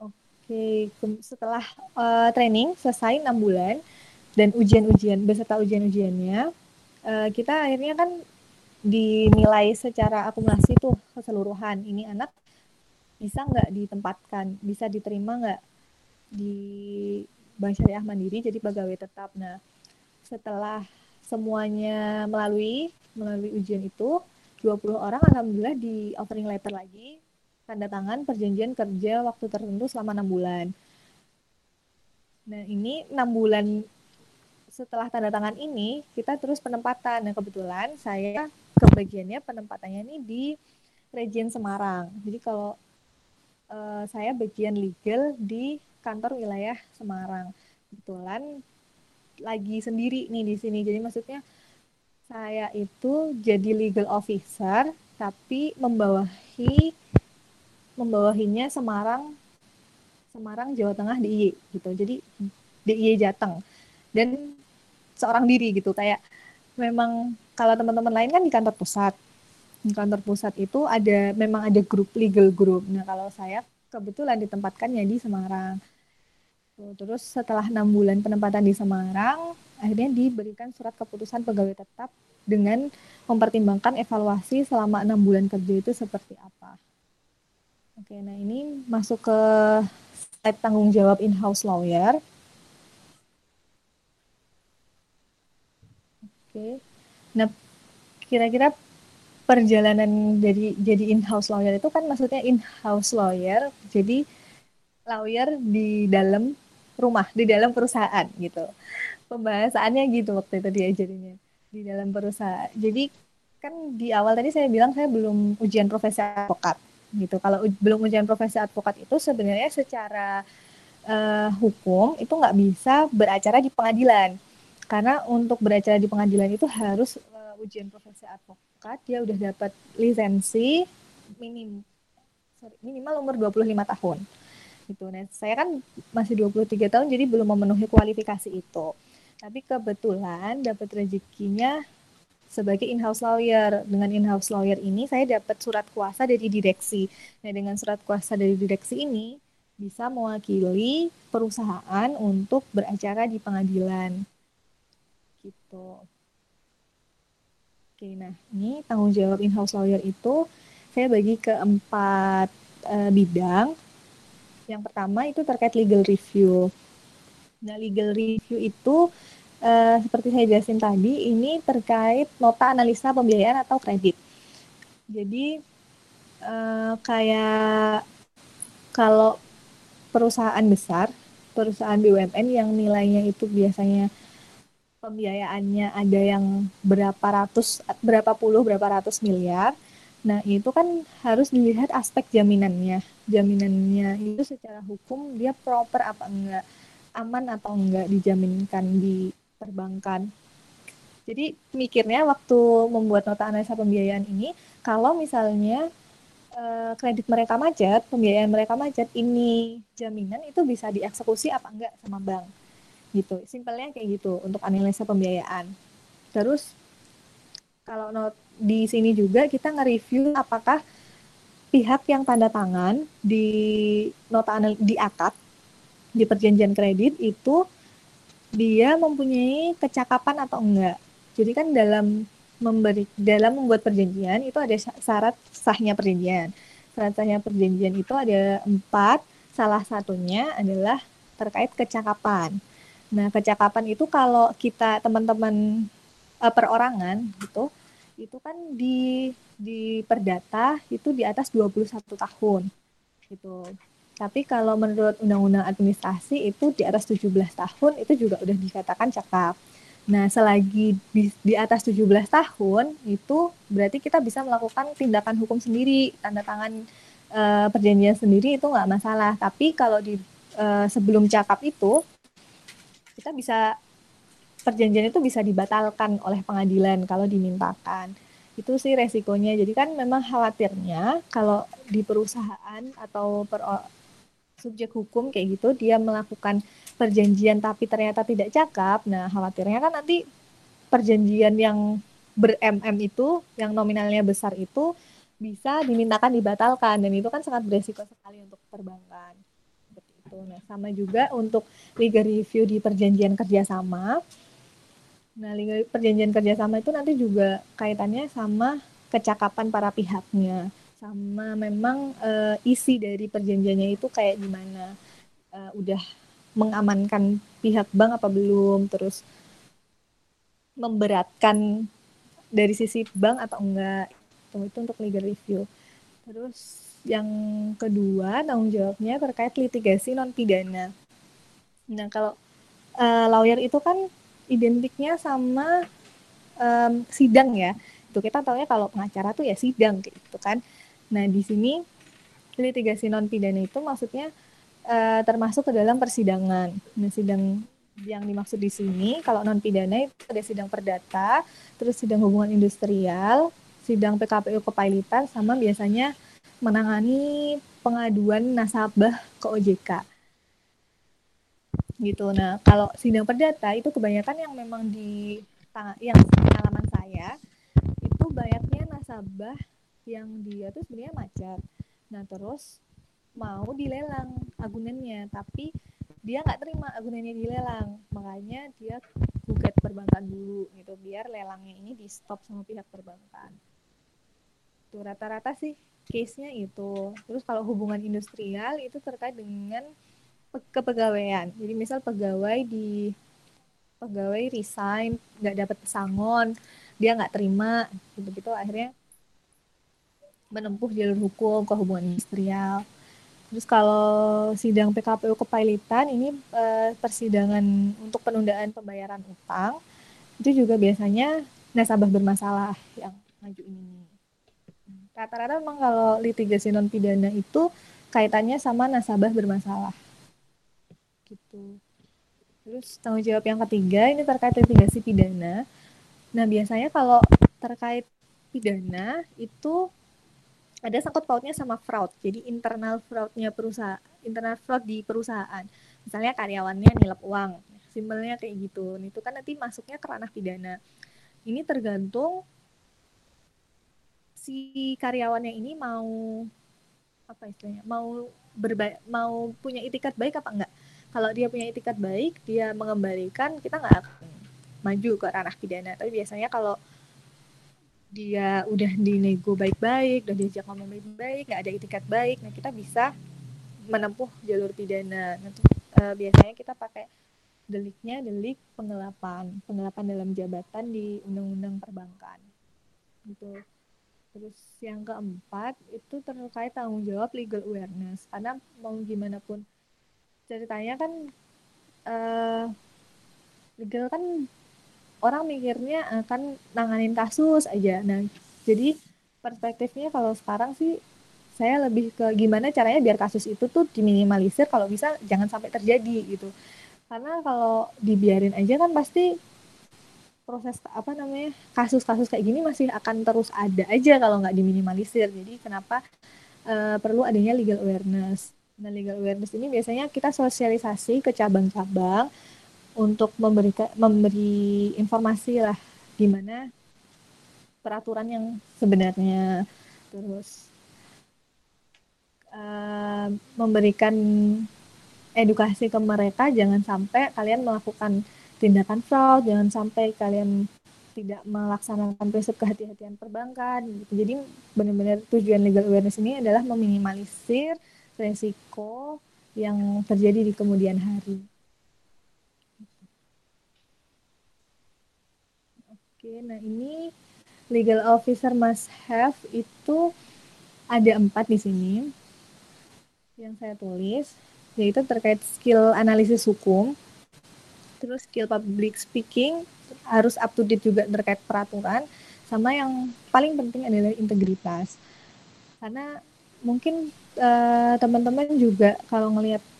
Speaker 3: Oke, setelah uh, training selesai enam bulan dan ujian-ujian beserta ujian-ujiannya, uh, kita akhirnya kan dinilai secara akumulasi tuh keseluruhan. Ini anak bisa nggak ditempatkan, bisa diterima nggak di Bank Syariah Mandiri jadi pegawai tetap. Nah, setelah semuanya melalui melalui ujian itu 20 orang alhamdulillah di offering letter lagi tanda tangan perjanjian kerja waktu tertentu selama enam bulan. Nah ini enam bulan setelah tanda tangan ini kita terus penempatan. Nah kebetulan saya kebagiannya penempatannya ini di Region Semarang. Jadi kalau uh, saya bagian legal di kantor wilayah Semarang. Kebetulan lagi sendiri nih di sini. Jadi maksudnya saya itu jadi legal officer tapi membawahi membawahinya Semarang Semarang Jawa Tengah DIY gitu. Jadi DIY Jateng. Dan seorang diri gitu. Kayak memang kalau teman-teman lain kan di kantor pusat. Di kantor pusat itu ada memang ada grup legal group. Nah kalau saya kebetulan ditempatkannya di Semarang. Terus setelah enam bulan penempatan di Semarang akhirnya diberikan surat keputusan pegawai tetap dengan mempertimbangkan evaluasi selama enam bulan kerja itu seperti apa Oke, nah ini masuk ke slide tanggung jawab in-house lawyer. Oke. Nah, kira-kira perjalanan jadi jadi in-house lawyer itu kan maksudnya in-house lawyer, jadi lawyer di dalam rumah, di dalam perusahaan gitu. Pembahasannya gitu waktu itu diajarinya di dalam perusahaan. Jadi kan di awal tadi saya bilang saya belum ujian profesi advokat gitu. Kalau belum ujian profesi advokat itu sebenarnya secara uh, hukum itu nggak bisa beracara di pengadilan karena untuk beracara di pengadilan itu harus uh, ujian profesi advokat dia udah dapat lisensi minim sorry, minimal umur 25 tahun gitu. Nah, saya kan masih 23 tahun jadi belum memenuhi kualifikasi itu. Tapi kebetulan dapat rezekinya sebagai in-house lawyer. Dengan in-house lawyer ini saya dapat surat kuasa dari direksi. Nah, dengan surat kuasa dari direksi ini bisa mewakili perusahaan untuk beracara di pengadilan. Gitu. Oke, nah ini tanggung jawab in-house lawyer itu saya bagi ke empat e, bidang. Yang pertama itu terkait legal review. Nah, legal review itu uh, seperti saya jelasin tadi, ini terkait nota analisa pembiayaan atau kredit. Jadi uh, kayak kalau perusahaan besar, perusahaan BUMN yang nilainya itu biasanya pembiayaannya ada yang berapa ratus, berapa puluh, berapa ratus miliar. Nah, itu kan harus dilihat aspek jaminannya. Jaminannya itu secara hukum dia proper apa enggak, aman atau enggak dijaminkan di perbankan. Jadi mikirnya waktu membuat nota analisa pembiayaan ini, kalau misalnya e, kredit mereka macet, pembiayaan mereka macet, ini jaminan itu bisa dieksekusi apa enggak sama bank. Gitu. Simpelnya kayak gitu untuk analisa pembiayaan. Terus kalau not, di sini juga kita nge-review apakah pihak yang tanda tangan di nota anal di akad di perjanjian kredit itu dia mempunyai kecakapan atau enggak. Jadi kan dalam memberi dalam membuat perjanjian itu ada syarat sahnya perjanjian. Syarat sahnya perjanjian itu ada empat. Salah satunya adalah terkait kecakapan. Nah, kecakapan itu kalau kita teman-teman uh, perorangan gitu, itu kan di di perdata itu di atas 21 tahun gitu. Tapi kalau menurut Undang-Undang Administrasi itu di atas 17 tahun itu juga udah dikatakan cakap. Nah, selagi di, di atas 17 tahun itu berarti kita bisa melakukan tindakan hukum sendiri, tanda tangan e, perjanjian sendiri itu nggak masalah. Tapi kalau di e, sebelum cakap itu kita bisa perjanjian itu bisa dibatalkan oleh pengadilan kalau dimintakan. Itu sih resikonya. Jadi kan memang khawatirnya kalau di perusahaan atau per, subjek hukum kayak gitu dia melakukan perjanjian tapi ternyata tidak cakap. Nah khawatirnya kan nanti perjanjian yang ber-MM itu yang nominalnya besar itu bisa dimintakan dibatalkan. Dan itu kan sangat beresiko sekali untuk perbankan. Seperti itu. Nah sama juga untuk legal review di perjanjian kerjasama. Nah legal perjanjian kerjasama itu nanti juga kaitannya sama kecakapan para pihaknya sama memang uh, isi dari perjanjiannya itu kayak gimana? Uh, udah mengamankan pihak bank apa belum? Terus memberatkan dari sisi bank atau enggak? Itu, itu untuk legal review. Terus yang kedua tanggung jawabnya terkait litigasi non pidana nah kalau uh, lawyer itu kan identiknya sama um, sidang ya. Itu kita tahu ya kalau pengacara tuh ya sidang gitu kan Nah, di sini litigasi non pidana itu maksudnya uh, termasuk ke dalam persidangan. Nah, sidang yang dimaksud di sini kalau non pidana itu ada sidang perdata, terus sidang hubungan industrial, sidang PKPU kepailitan sama biasanya menangani pengaduan nasabah ke OJK. Gitu. Nah, kalau sidang perdata itu kebanyakan yang memang di yang pengalaman saya itu banyaknya nasabah yang dia tuh sebenarnya macet nah terus mau dilelang agunannya tapi dia nggak terima agunannya dilelang makanya dia gugat perbankan dulu gitu biar lelangnya ini di stop sama pihak perbankan tuh rata-rata sih case-nya itu. Terus kalau hubungan industrial itu terkait dengan kepegawaian. Jadi misal pegawai di pegawai resign, nggak dapat pesangon, dia nggak terima, gitu-gitu akhirnya menempuh jalur hukum ke hubungan industrial. Terus kalau sidang PKPU kepailitan ini eh, persidangan untuk penundaan pembayaran utang itu juga biasanya nasabah bermasalah yang maju ini. Rata-rata memang kalau litigasi non pidana itu kaitannya sama nasabah bermasalah. Gitu. Terus tanggung jawab yang ketiga ini terkait litigasi pidana. Nah, biasanya kalau terkait pidana itu ada sangkut pautnya sama fraud. Jadi internal fraudnya perusahaan, internal fraud di perusahaan. Misalnya karyawannya nilap uang, simpelnya kayak gitu. Itu kan nanti masuknya ke ranah pidana. Ini tergantung si karyawannya ini mau apa istilahnya mau berbaik mau punya itikat baik apa enggak kalau dia punya itikat baik dia mengembalikan kita nggak akan maju ke ranah pidana tapi biasanya kalau dia udah dinego baik-baik udah diajak ngomong baik-baik nggak ada itikat baik nah kita bisa menempuh jalur pidana. Nanti uh, biasanya kita pakai deliknya delik penggelapan penggelapan dalam jabatan di undang-undang perbankan. Gitu. Terus yang keempat itu terkait tanggung jawab legal awareness. Karena mau gimana pun ceritanya kan uh, legal kan orang mikirnya akan nanganin kasus aja. Nah, jadi perspektifnya kalau sekarang sih saya lebih ke gimana caranya biar kasus itu tuh diminimalisir kalau bisa jangan sampai terjadi gitu. Karena kalau dibiarin aja kan pasti proses apa namanya kasus-kasus kayak gini masih akan terus ada aja kalau nggak diminimalisir jadi kenapa uh, perlu adanya legal awareness nah legal awareness ini biasanya kita sosialisasi ke cabang-cabang untuk memberikan memberi informasi lah gimana peraturan yang sebenarnya terus uh, memberikan edukasi ke mereka jangan sampai kalian melakukan tindakan fraud, jangan sampai kalian tidak melaksanakan prinsip kehati-hatian perbankan gitu. Jadi benar-benar tujuan legal awareness ini adalah meminimalisir resiko yang terjadi di kemudian hari. Oke, nah ini legal officer must have itu ada empat di sini. Yang saya tulis, yaitu terkait skill analisis hukum, terus skill public speaking harus up to date juga terkait peraturan sama yang paling penting adalah integritas. Karena mungkin uh, teman-teman juga kalau ngelihat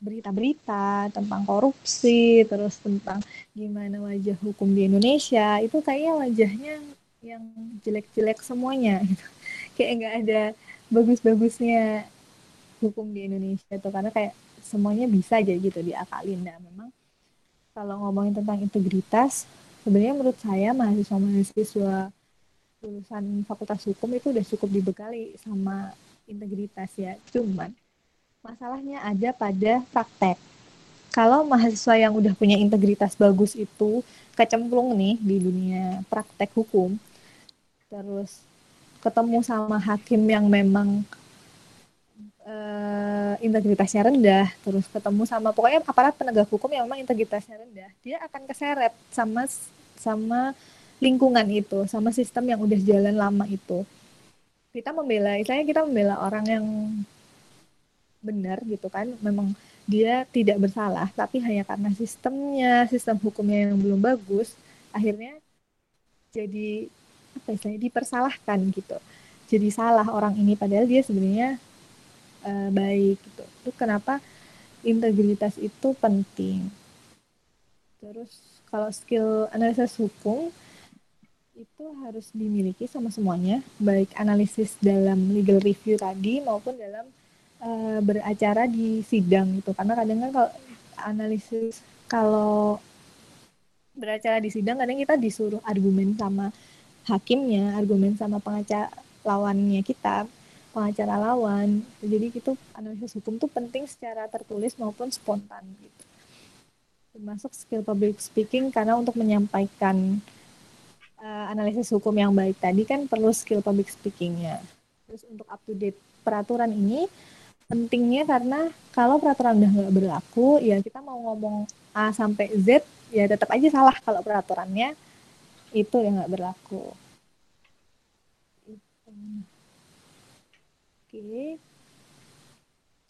Speaker 3: berita-berita tentang korupsi terus tentang gimana wajah hukum di Indonesia itu kayaknya wajahnya yang jelek-jelek semuanya gitu kayak nggak ada bagus-bagusnya hukum di Indonesia itu karena kayak semuanya bisa aja gitu diakalin nah memang kalau ngomongin tentang integritas, sebenarnya menurut saya mahasiswa-mahasiswa lulusan fakultas hukum itu udah cukup dibekali sama integritas ya. Cuman masalahnya ada pada praktek. Kalau mahasiswa yang udah punya integritas bagus itu kecemplung nih di dunia praktek hukum, terus ketemu sama hakim yang memang uh, integritasnya rendah, terus ketemu sama pokoknya aparat penegak hukum yang memang integritasnya rendah, dia akan keseret sama sama lingkungan itu, sama sistem yang udah jalan lama itu. Kita membela, misalnya kita membela orang yang benar gitu kan, memang dia tidak bersalah, tapi hanya karena sistemnya, sistem hukumnya yang belum bagus, akhirnya jadi apa istilahnya dipersalahkan gitu. Jadi salah orang ini padahal dia sebenarnya uh, baik gitu. Itu kenapa integritas itu penting. Terus kalau skill analisis hukum itu harus dimiliki sama semuanya, baik analisis dalam legal review tadi maupun dalam uh, beracara di sidang gitu. Karena kadang kan kalau analisis kalau beracara di sidang kadang kita disuruh argumen sama hakimnya, argumen sama pengacara lawannya kita pengacara lawan. Jadi itu analisis hukum tuh penting secara tertulis maupun spontan gitu. Termasuk skill public speaking karena untuk menyampaikan uh, analisis hukum yang baik tadi kan perlu skill public speakingnya. terus untuk up to date peraturan ini pentingnya karena kalau peraturan udah nggak berlaku ya kita mau ngomong A sampai Z ya tetap aja salah kalau peraturannya itu yang nggak berlaku Oke.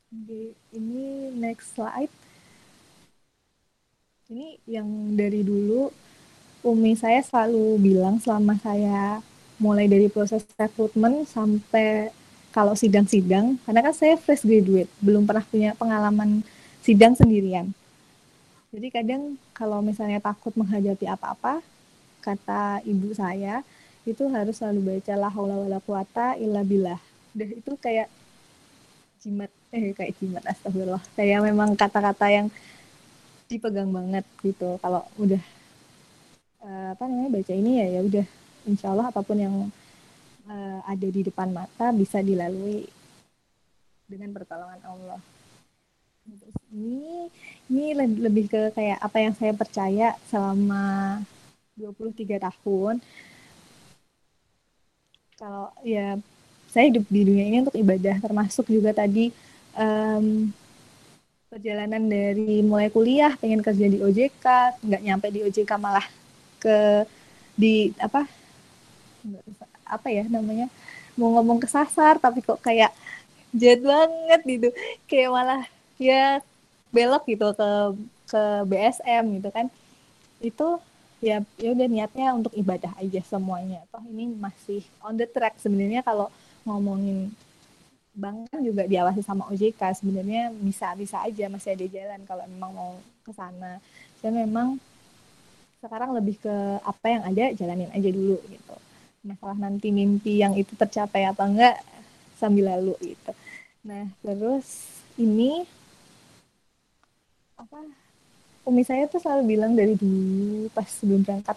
Speaker 3: Oke, ini next slide. Ini yang dari dulu Umi saya selalu bilang selama saya mulai dari proses rekrutmen sampai kalau sidang-sidang, karena kan saya fresh graduate, belum pernah punya pengalaman sidang sendirian. Jadi kadang kalau misalnya takut menghadapi apa-apa, kata ibu saya, itu harus selalu baca la haula wala quwata illa billah. Udah itu kayak jimat eh kayak jimat astagfirullah. Kayak memang kata-kata yang dipegang banget gitu. Kalau udah uh, apa namanya baca ini ya ya udah. Insya Allah apa pun yang uh, ada di depan mata bisa dilalui dengan pertolongan Allah. Terus ini ini lebih ke kayak apa yang saya percaya selama 23 tahun. Kalau ya saya hidup di dunia ini untuk ibadah termasuk juga tadi um, perjalanan dari mulai kuliah pengen kerja di OJK nggak nyampe di OJK malah ke di apa apa ya namanya mau ngomong kesasar tapi kok kayak jahat banget gitu. Kayak malah ya belok gitu ke ke BSM gitu kan. Itu ya ya udah niatnya untuk ibadah aja semuanya. Toh ini masih on the track sebenarnya kalau ngomongin bank kan juga diawasi sama OJK sebenarnya bisa bisa aja masih ada jalan kalau memang mau ke sana. Dan memang sekarang lebih ke apa yang ada jalanin aja dulu gitu masalah nanti mimpi yang itu tercapai apa enggak sambil lalu gitu. Nah terus ini apa umi saya tuh selalu bilang dari dulu pas sebelum berangkat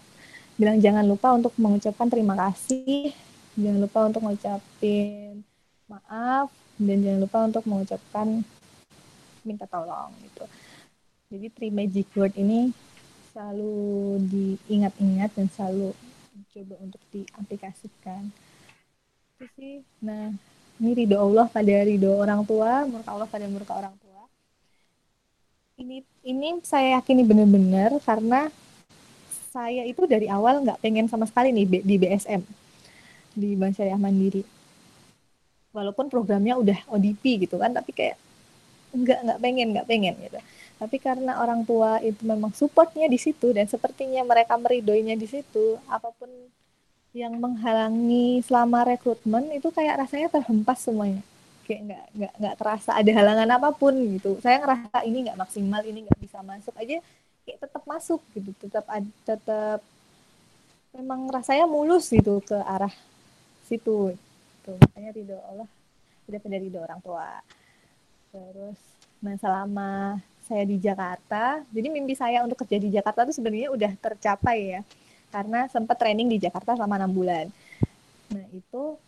Speaker 3: bilang jangan lupa untuk mengucapkan terima kasih jangan lupa untuk mengucapin maaf dan jangan lupa untuk mengucapkan minta tolong gitu. Jadi three magic word ini selalu diingat-ingat dan selalu coba untuk diaplikasikan. Itu sih. Nah ini ridho Allah pada ridho orang tua murka Allah pada murka orang tua. Ini ini saya yakini benar-benar karena saya itu dari awal nggak pengen sama sekali nih di BSM di Bank Syariah Mandiri. Walaupun programnya udah ODP gitu kan tapi kayak nggak nggak pengen nggak pengen gitu tapi karena orang tua itu memang supportnya di situ dan sepertinya mereka meridoinya di situ apa pun yang menghalangi selama rekrutmen itu kayak rasanya terhempas semuanya. Kayak nggak nggak nggak terasa ada halangan apa pun gitu. Saya ngerasa ini nggak maksimal ini nggak bisa masuk. Aja kayak tetap masuk gitu tetap tetap memang rasanya mulus gitu ke arah situ tuh makanya ridho Allah pada ridho orang tua. Terus nah selama saya di Jakarta. Jadi mimpi saya untuk kerja di Jakarta itu sebenarnya udah tercapai ya. Karena sempat training di Jakarta selama enam bulan. Nah itu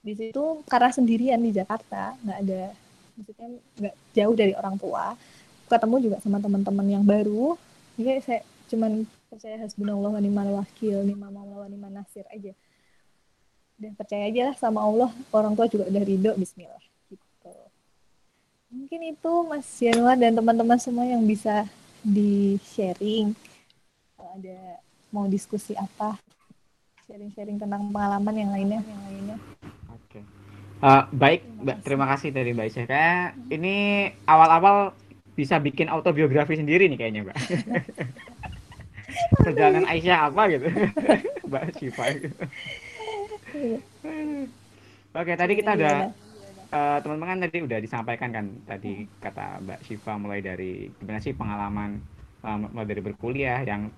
Speaker 3: di situ karena sendirian di Jakarta nggak ada maksudnya nggak jauh dari orang tua. Ketemu juga sama teman-teman yang baru. Jadi saya cuman percaya hasbunallah wa ni'mal wakil ni'mal maula wa ni'mal nasir aja. Dan percaya aja lah sama Allah orang tua juga udah ridho Bismillah mungkin itu Mas Januar dan teman-teman semua yang bisa di sharing kalau ada mau diskusi apa? Sharing-sharing tentang pengalaman yang lainnya. Yang lainnya
Speaker 2: oke. Okay. uh, baik terima kasih. terima kasih dari Mbak Isya kayak ini awal-awal bisa bikin autobiografi sendiri nih kayaknya Mbak. Perjalanan Aisyah apa gitu? Mbak Syifa. Gitu. Oke, tadi kita udah uh, teman-teman kan tadi udah disampaikan kan tadi kata Mbak Syifa mulai dari gimana sih pengalaman uh, mulai dari berkuliah yang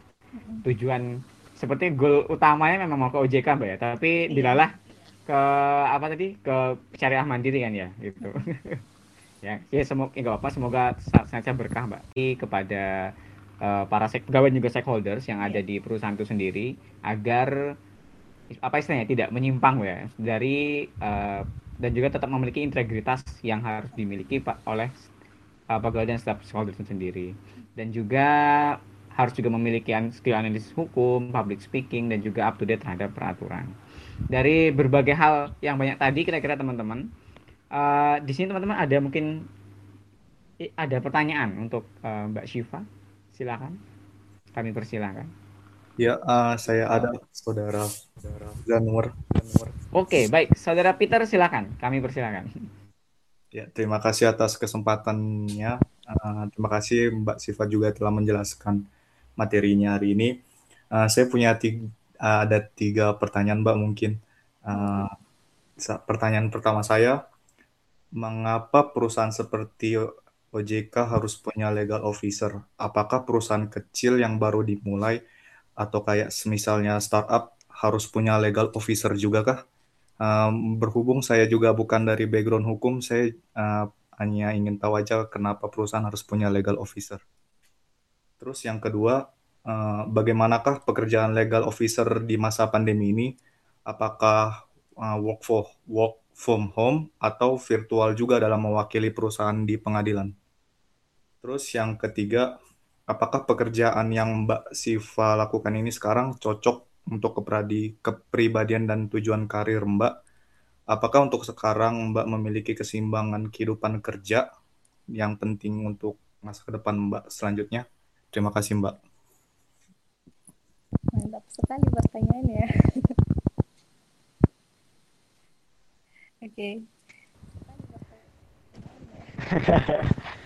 Speaker 2: tujuan seperti goal utamanya memang mau ke OJK Mbak ya, tapi iya. dilalah ke apa tadi ke syariah mandiri kan ya gitu. ya, ya semoga enggak apa semoga saja berkah Mbak kepada uh, para pegawai juga stakeholders yang ada iya. di perusahaan itu sendiri agar apa istilahnya tidak menyimpang ya dari uh, dan juga tetap memiliki integritas yang harus dimiliki pak oleh uh, pegawai dan staf stakeholder itu sendiri dan juga harus juga memiliki skill analisis hukum, public speaking, dan juga up to date terhadap peraturan. Dari berbagai hal yang banyak tadi, kira-kira teman-teman, uh, di sini teman-teman ada mungkin ada pertanyaan untuk uh, Mbak Syifa, silakan. Kami persilakan.
Speaker 5: Ya, uh, saya ada saudara, saudara Zanur.
Speaker 2: Oke, baik, saudara Peter silakan. Kami persilakan.
Speaker 5: Ya, terima kasih atas kesempatannya. Uh, terima kasih Mbak Syifa juga telah menjelaskan materinya hari ini. Uh, saya punya tiga, uh, ada tiga pertanyaan Mbak mungkin. Uh, pertanyaan pertama saya, mengapa perusahaan seperti OJK harus punya legal officer? Apakah perusahaan kecil yang baru dimulai atau kayak semisalnya startup harus punya legal officer juga kah? Um, berhubung saya juga bukan dari background hukum, saya uh, hanya ingin tahu aja kenapa perusahaan harus punya legal officer. Terus yang kedua, uh, bagaimanakah pekerjaan legal officer di masa pandemi ini? Apakah uh, work for work from home atau virtual juga dalam mewakili perusahaan di pengadilan? Terus yang ketiga, apakah pekerjaan yang Mbak Siva lakukan ini sekarang cocok untuk kepradi, kepribadian dan tujuan karir Mbak? Apakah untuk sekarang Mbak memiliki keseimbangan kehidupan kerja yang penting untuk masa ke depan Mbak selanjutnya? Terima kasih, Mbak.
Speaker 3: Mantap sekali pertanyaannya. Oke. Okay.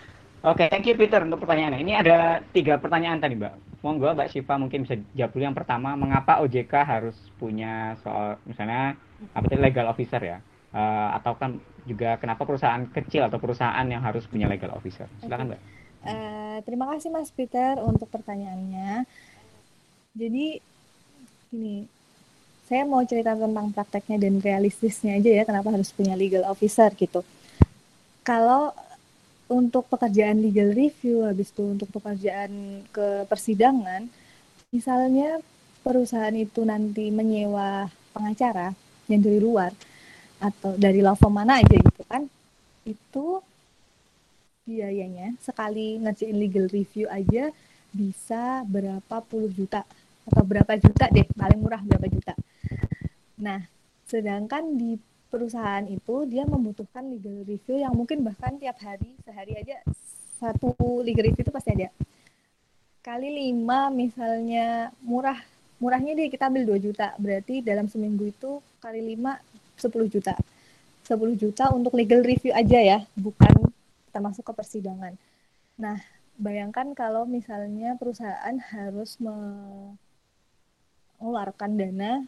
Speaker 2: Oke, okay, thank you Peter untuk pertanyaannya. Ini ada tiga pertanyaan tadi, Mbak. Monggo Mbak Siva mungkin bisa jawab dulu yang pertama, mengapa OJK harus punya soal misalnya apa itu legal officer ya? Uh, atau kan juga kenapa perusahaan kecil atau perusahaan yang harus punya legal officer? Silakan, Mbak.
Speaker 3: Uh, terima kasih Mas Peter untuk pertanyaannya. Jadi ini saya mau cerita tentang prakteknya dan realistisnya aja ya kenapa harus punya legal officer gitu. Kalau untuk pekerjaan legal review habis itu untuk pekerjaan ke persidangan, misalnya perusahaan itu nanti menyewa pengacara yang dari luar atau dari law firm mana aja gitu kan, itu biayanya sekali ngerjain legal review aja bisa berapa puluh juta atau berapa juta deh paling murah berapa juta. Nah sedangkan di perusahaan itu dia membutuhkan legal review yang mungkin bahkan tiap hari sehari aja satu legal review itu pasti ada. Kali lima misalnya murah. Murahnya deh kita ambil 2 juta. Berarti dalam seminggu itu kali lima 10 juta. 10 juta untuk legal review aja ya bukan termasuk ke persidangan. Nah, bayangkan kalau misalnya perusahaan harus mengeluarkan dana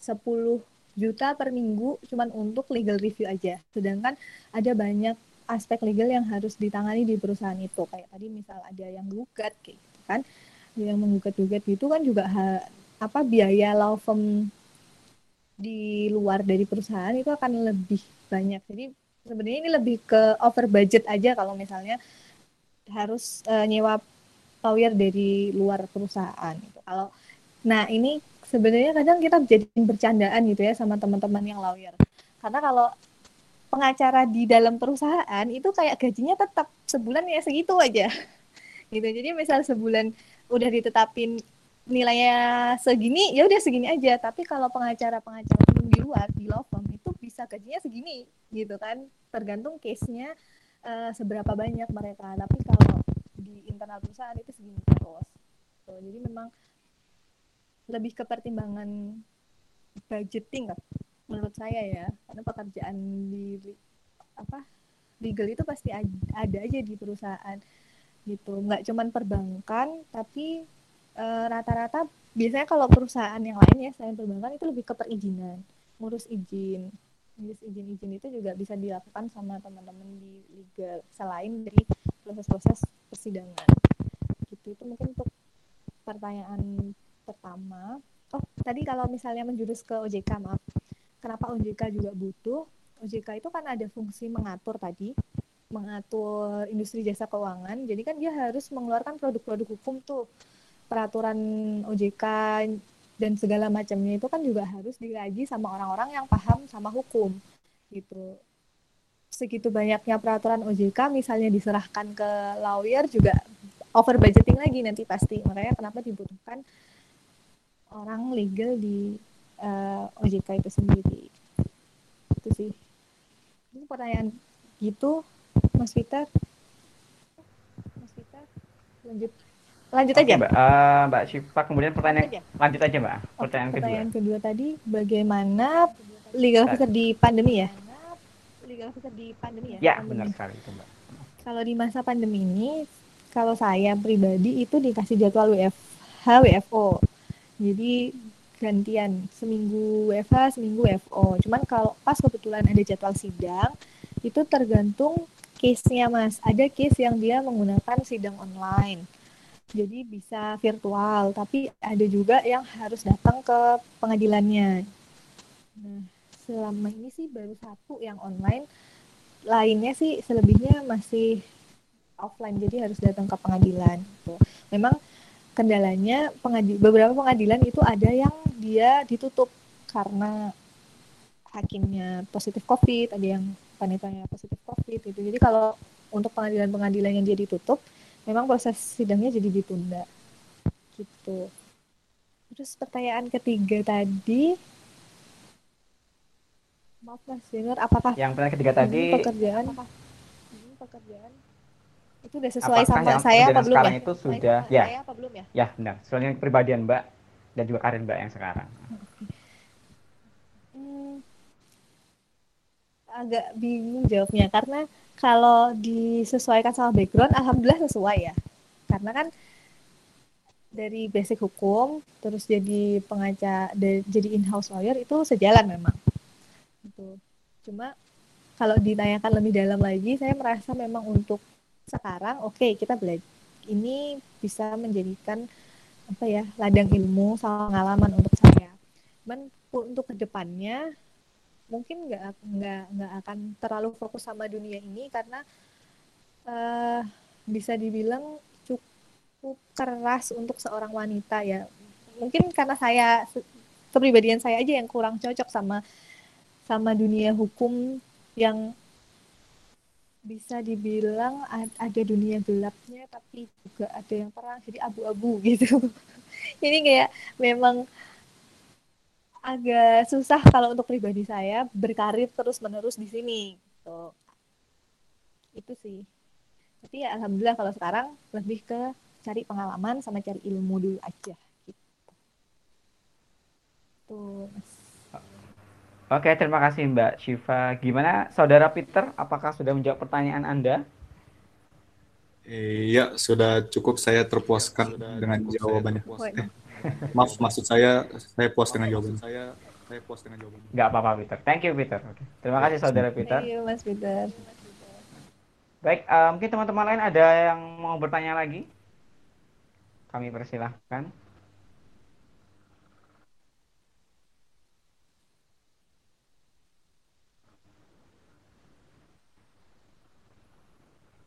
Speaker 3: 10 juta per minggu cuman untuk legal review aja. Sedangkan ada banyak aspek legal yang harus ditangani di perusahaan itu. Kayak tadi misal ada yang gugat kayak gitu kan. Yang menggugat-gugat gitu kan juga ha, apa biaya law firm di luar dari perusahaan itu akan lebih banyak. Jadi sebenarnya ini lebih ke over budget aja kalau misalnya harus uh, nyewa lawyer dari luar perusahaan gitu. Kalau nah ini sebenarnya kadang kita jadi bercandaan gitu ya sama teman-teman yang lawyer. Karena kalau pengacara di dalam perusahaan itu kayak gajinya tetap sebulan ya segitu aja. Gitu. Jadi misal sebulan udah ditetapin nilainya segini, ya udah segini aja. Tapi kalau pengacara-pengacara di luar di law firm itu bisa gajinya segini gitu kan tergantung case-nya uh, seberapa banyak mereka tapi kalau di internal perusahaan itu segini terus so, jadi memang lebih ke pertimbangan budgeting menurut saya ya karena pekerjaan di apa legal itu pasti ada aja di perusahaan gitu. Nggak cuman perbankan tapi eh, rata-rata uh, biasanya kalau perusahaan yang lain ya selain perbankan itu lebih ke perizinan ngurus izin. Ngurus izin-izin itu juga bisa dilakukan sama teman-teman di legal selain dari proses-proses persidangan. Gitu itu mungkin untuk pertanyaan pertama oh tadi kalau misalnya menjurus ke OJK maaf. Kenapa OJK juga butuh? OJK itu kan ada fungsi mengatur tadi mengatur industri jasa keuangan. Jadi kan dia harus mengeluarkan produk-produk hukum tuh. Peraturan OJK dan segala macamnya itu kan juga harus dikaji sama orang-orang yang paham sama hukum gitu. Segitu banyaknya peraturan OJK misalnya diserahkan ke lawyer juga over budgeting lagi nanti pasti. Makanya kenapa dibutuhkan orang legal di uh, eh, OJK itu sendiri itu sih itu pertanyaan gitu Mas Peter Mas Peter lanjut lanjut
Speaker 2: Oke,
Speaker 3: aja
Speaker 2: Mbak. Uh, Mbak Syifa kemudian pertanyaan aja. lanjut aja Mbak. Pertanyaan,
Speaker 3: pertanyaan kedua. kedua tadi bagaimana legal officer di pandemi ya? Legal officer di pandemi ya?
Speaker 2: Ya, pandemi. benar sekali itu Mbak.
Speaker 3: Kalau di masa pandemi ini kalau saya pribadi itu dikasih jadwal WFH WFO. Jadi gantian. Seminggu WFH seminggu WFO. Cuman kalau pas kebetulan ada jadwal sidang itu tergantung case-nya Mas. Ada case yang dia menggunakan sidang online. Jadi bisa virtual. Tapi ada juga yang harus datang ke pengadilannya. Nah selama ini sih baru satu yang online. Lainnya sih selebihnya masih offline. Jadi harus datang ke pengadilan. Gitu. memang kendalanya pengadil beberapa pengadilan itu ada yang dia ditutup karena hakimnya positif covid ada yang panitanya positif covid itu jadi kalau untuk pengadilan-pengadilan yang dia ditutup memang proses sidangnya jadi ditunda gitu. Terus pertanyaan ketiga tadi maaf mas Jenur apakah
Speaker 2: yang pertanyaan ketiga tadi
Speaker 3: pekerjaan? Ini pekerjaan itu udah sesuai sama saya apa belum ya?
Speaker 2: itu sudah
Speaker 3: ya. saya apa belum ya?
Speaker 2: Ya benar. Soalnya kepribadian mbak dan juga karir mbak yang sekarang.
Speaker 3: Hmm, agak bingung jawabnya. Karena kalau disesuaikan sama background alhamdulillah sesuai ya. Karena kan dari basic hukum terus jadi pengacara jadi in-house lawyer itu sejalan memang. Itu cuma kalau ditanyakan lebih dalam lagi saya merasa memang untuk sekarang oke okay, kita belajar ini bisa menjadikan apa ya ladang ilmu sama pengalaman untuk saya. Cuman untuk ke depannya mungkin nggak nggak nggak akan terlalu fokus sama dunia ini karena uh, bisa dibilang cukup keras untuk seorang wanita ya mungkin karena saya kepribadian saya aja yang kurang cocok sama sama dunia hukum yang bisa dibilang ada dunia gelapnya tapi juga ada yang terang jadi abu-abu gitu. Jadi kayak memang agak susah kalau untuk pribadi saya berkarir terus menerus di sini gitu. itu sih. Tapi ya alhamdulillah kalau sekarang lebih ke cari pengalaman sama cari ilmu dulu aja gitu. Tuh
Speaker 2: Oke, terima kasih Mbak Syifa. Gimana Saudara Peter, apakah sudah menjawab pertanyaan Anda?
Speaker 5: Iya, sudah cukup saya terpuaskan dengan jawabannya. Eh, Maaf, maksud saya saya puas dengan jawaban. Saya saya
Speaker 2: puas dengan jawaban. Enggak apa-apa Peter. Thank you Peter. Oke. Terima kasih saudara Peter.
Speaker 3: Thank you Mas Peter.
Speaker 2: Baik, uh, mungkin teman-teman lain ada yang mau bertanya lagi? Kami persilahkan.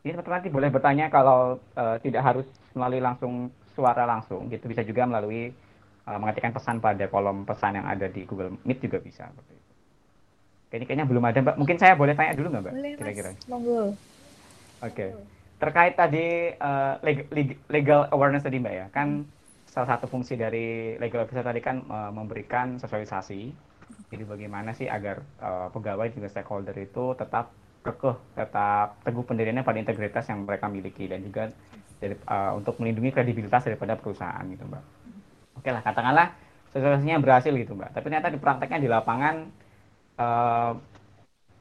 Speaker 2: Ini teman-teman nanti boleh bertanya kalau uh, tidak harus melalui langsung suara langsung gitu bisa juga melalui uh, mengetikkan pesan pada kolom pesan yang ada di Google Meet juga bisa seperti itu. Ini kayaknya belum ada Mbak. Mungkin saya boleh tanya dulu nggak Mbak?
Speaker 3: Boleh kira-kira. Monggo. Oke.
Speaker 2: Okay. Terkait tadi uh, legal, legal awareness tadi Mbak ya, kan hmm. salah satu fungsi dari legal officer tadi kan uh, memberikan sosialisasi. Jadi bagaimana sih agar uh, pegawai juga stakeholder itu tetap kekeh, tetap teguh pendiriannya pada integritas yang mereka miliki dan juga dari, uh, untuk melindungi kredibilitas daripada perusahaan gitu mbak. Oke lah katakanlah sosialisasinya berhasil gitu mbak. Tapi ternyata di prakteknya di lapangan uh,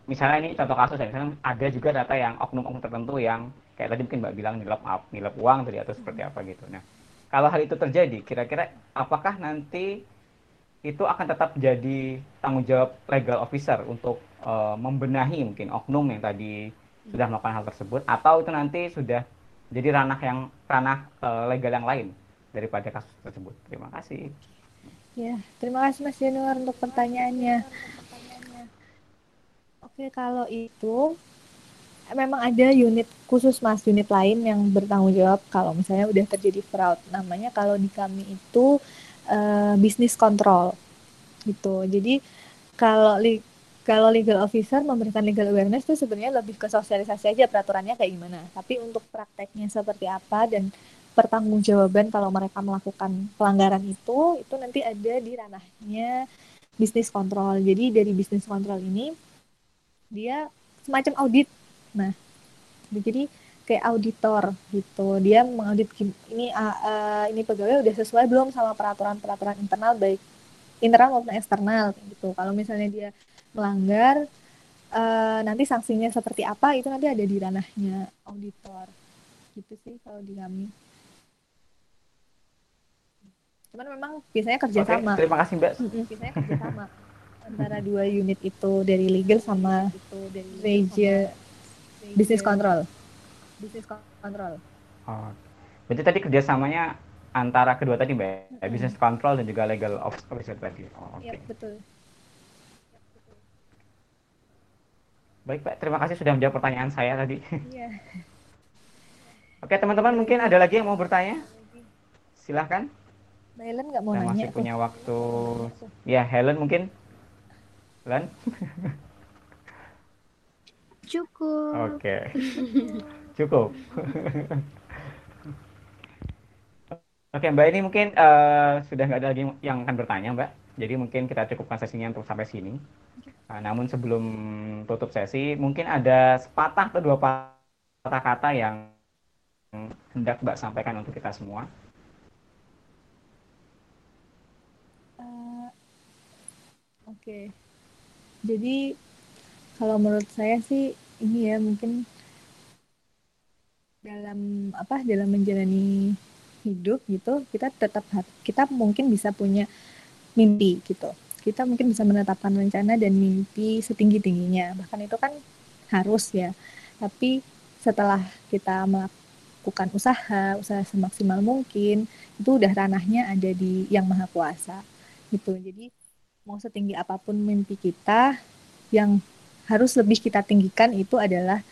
Speaker 2: misalnya ini contoh kasus ya misalnya ada juga data yang oknum-oknum tertentu yang kayak tadi mungkin mbak bilang nilap nilap uang tadi atau seperti apa gitu. Nah kalau hal itu terjadi kira-kira apakah nanti itu akan tetap jadi tanggung jawab legal officer untuk uh, membenahi mungkin oknum yang tadi sudah melakukan hal tersebut atau itu nanti sudah jadi ranah yang ranah uh, legal yang lain daripada kasus tersebut. Terima kasih.
Speaker 3: Ya, terima kasih Mas Januar untuk pertanyaannya. Oke, kalau itu memang ada unit khusus Mas, unit lain yang bertanggung jawab kalau misalnya udah terjadi fraud. Namanya kalau di kami itu uh, bisnis kontrol gitu. Jadi kalau kalau legal officer memberikan legal awareness itu sebenarnya lebih ke sosialisasi aja peraturannya kayak gimana. Tapi untuk prakteknya seperti apa dan pertanggungjawaban kalau mereka melakukan pelanggaran itu itu nanti ada di ranahnya bisnis kontrol. Jadi dari bisnis kontrol ini dia semacam audit. Nah, jadi kayak auditor gitu. Dia mengaudit ini uh, uh, ini pegawai udah sesuai belum sama peraturan-peraturan internal baik internal maupun eksternal gitu. Kalau misalnya dia melanggar uh, nanti sanksinya seperti apa itu nanti ada di ranahnya auditor. Gitu sih kalau di kami. Cuman memang biasanya kerjasama.
Speaker 2: Oke, terima kasih Mbak.
Speaker 3: biasanya kerjasama antara dua unit itu dari legal sama itu dari regia business control. Business control.
Speaker 2: Oh, berarti tadi kerjasamanya antara kedua tadi Mbak, hmm. business control dan juga legal officer tadi.
Speaker 3: Oh, Iya, okay. betul.
Speaker 2: Baik Pak, terima kasih sudah menjawab pertanyaan saya tadi. Iya. Oke teman-teman mungkin ada lagi yang mau bertanya? Silahkan.
Speaker 3: Mbak Helen nggak mau nanya.
Speaker 2: Masih punya waktu. Ya, Helen mungkin. Helen?
Speaker 1: Cukup.
Speaker 2: Oke. Cukup. Oke, Mbak ini mungkin uh, sudah nggak ada lagi yang akan bertanya, Mbak. Jadi mungkin kita cukupkan sesinya untuk sampai sini. Uh, namun sebelum tutup sesi, mungkin ada sepatah atau dua patah kata yang hendak Mbak sampaikan untuk kita semua.
Speaker 3: Oke. Jadi kalau menurut saya sih ini ya mungkin dalam apa dalam menjalani hidup gitu kita tetap kita mungkin bisa punya mimpi gitu. Kita mungkin bisa menetapkan rencana dan mimpi setinggi tingginya bahkan itu kan harus ya. Tapi setelah kita melakukan usaha usaha semaksimal mungkin itu udah ranahnya ada di yang maha kuasa gitu. Jadi mau setinggi apa pun mimpi kita yang harus lebih kita tinggikan itu adalah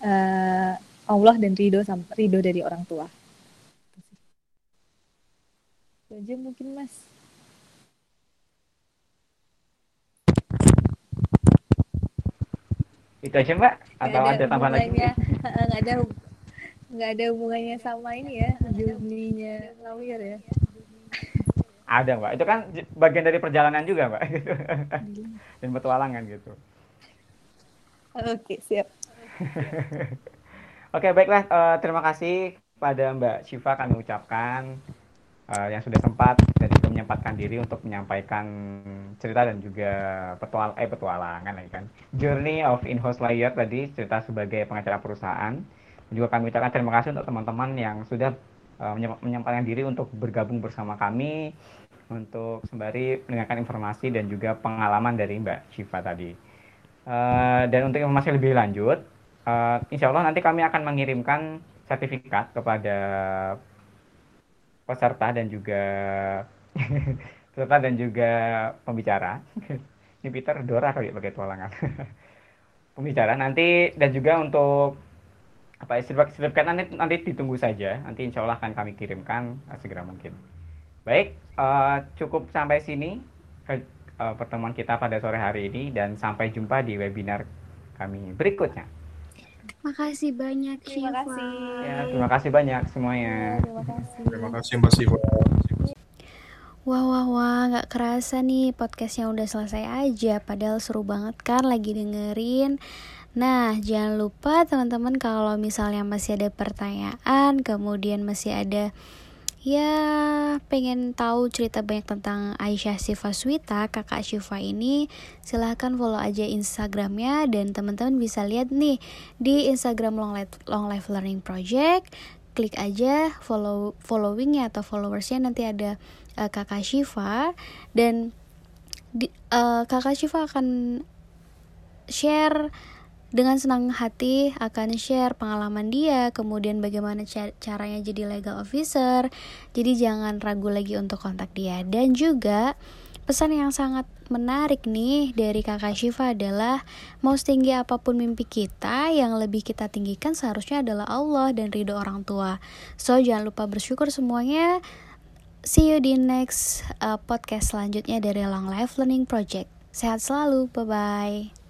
Speaker 3: uh, Allah dan ridho ridho dari orang tua. Itu aja mungkin mas.
Speaker 2: Itu aja mbak? Atau ada, ada tambahan lagi?
Speaker 3: Nggak ada nggak ada hubungannya sama ini ya, jurninya lawyer ya.
Speaker 2: Ada mbak, itu kan bagian dari perjalanan juga mbak, dan petualangan gitu.
Speaker 3: Oke siap.
Speaker 2: Oke baiklah, uh, terima kasih pada Mbak Syifa kami ucapkan uh, yang sudah sempat dan juga menyempatkan diri untuk menyampaikan cerita dan juga petual eh petualangan lagi kan journey of in-house lawyer tadi cerita sebagai pengacara perusahaan dan juga kami ucapkan terima kasih untuk teman-teman yang sudah uh, menyampaikan diri untuk bergabung bersama kami untuk sembari mendengarkan informasi dan juga pengalaman dari Mbak Syifa tadi. Uh, dan untuk informasi lebih lanjut, uh, insya Allah nanti kami akan mengirimkan sertifikat kepada peserta dan juga peserta dan juga pembicara. Ini Peter Dora kali pakai tualangan. pembicara nanti dan juga untuk apa sertifikat nanti nanti ditunggu saja. Nanti insya Allah akan kami kirimkan segera mungkin. Baik, uh, cukup sampai sini uh, pertemuan kita pada sore hari ini dan sampai jumpa di webinar kami berikutnya.
Speaker 1: Makasih banyak
Speaker 3: Terima kasih.
Speaker 2: Ya, terima kasih banyak semuanya.
Speaker 3: Ya, terima kasih.
Speaker 5: Terima kasih Mbak.
Speaker 1: Wah wah wah nggak kerasa nih podcastnya udah selesai aja Padahal seru banget kan lagi dengerin Nah jangan lupa teman-teman kalau misalnya masih ada pertanyaan Kemudian masih ada ya pengen tahu cerita banyak tentang Aisyah Siva Swita kakak Syifa ini. Silahkan follow aja instagramnya dan teman-teman bisa lihat nih di instagram long life, long life learning project. Klik aja follow followingnya atau followersnya nanti ada uh, kakak Syifa. Dan di, uh, kakak Syifa akan share dengan senang hati akan share pengalaman dia, kemudian bagaimana caranya jadi legal officer. Jadi jangan ragu lagi untuk kontak dia. Dan juga pesan yang sangat menarik nih dari kakak Syifa adalah mau setinggi apa pun mimpi kita, yang lebih kita tinggikan seharusnya adalah Allah dan ridho orang tua. So jangan lupa bersyukur semuanya. See you di next uh, podcast selanjutnya dari Long Life Learning Project. Sehat selalu, bye-bye.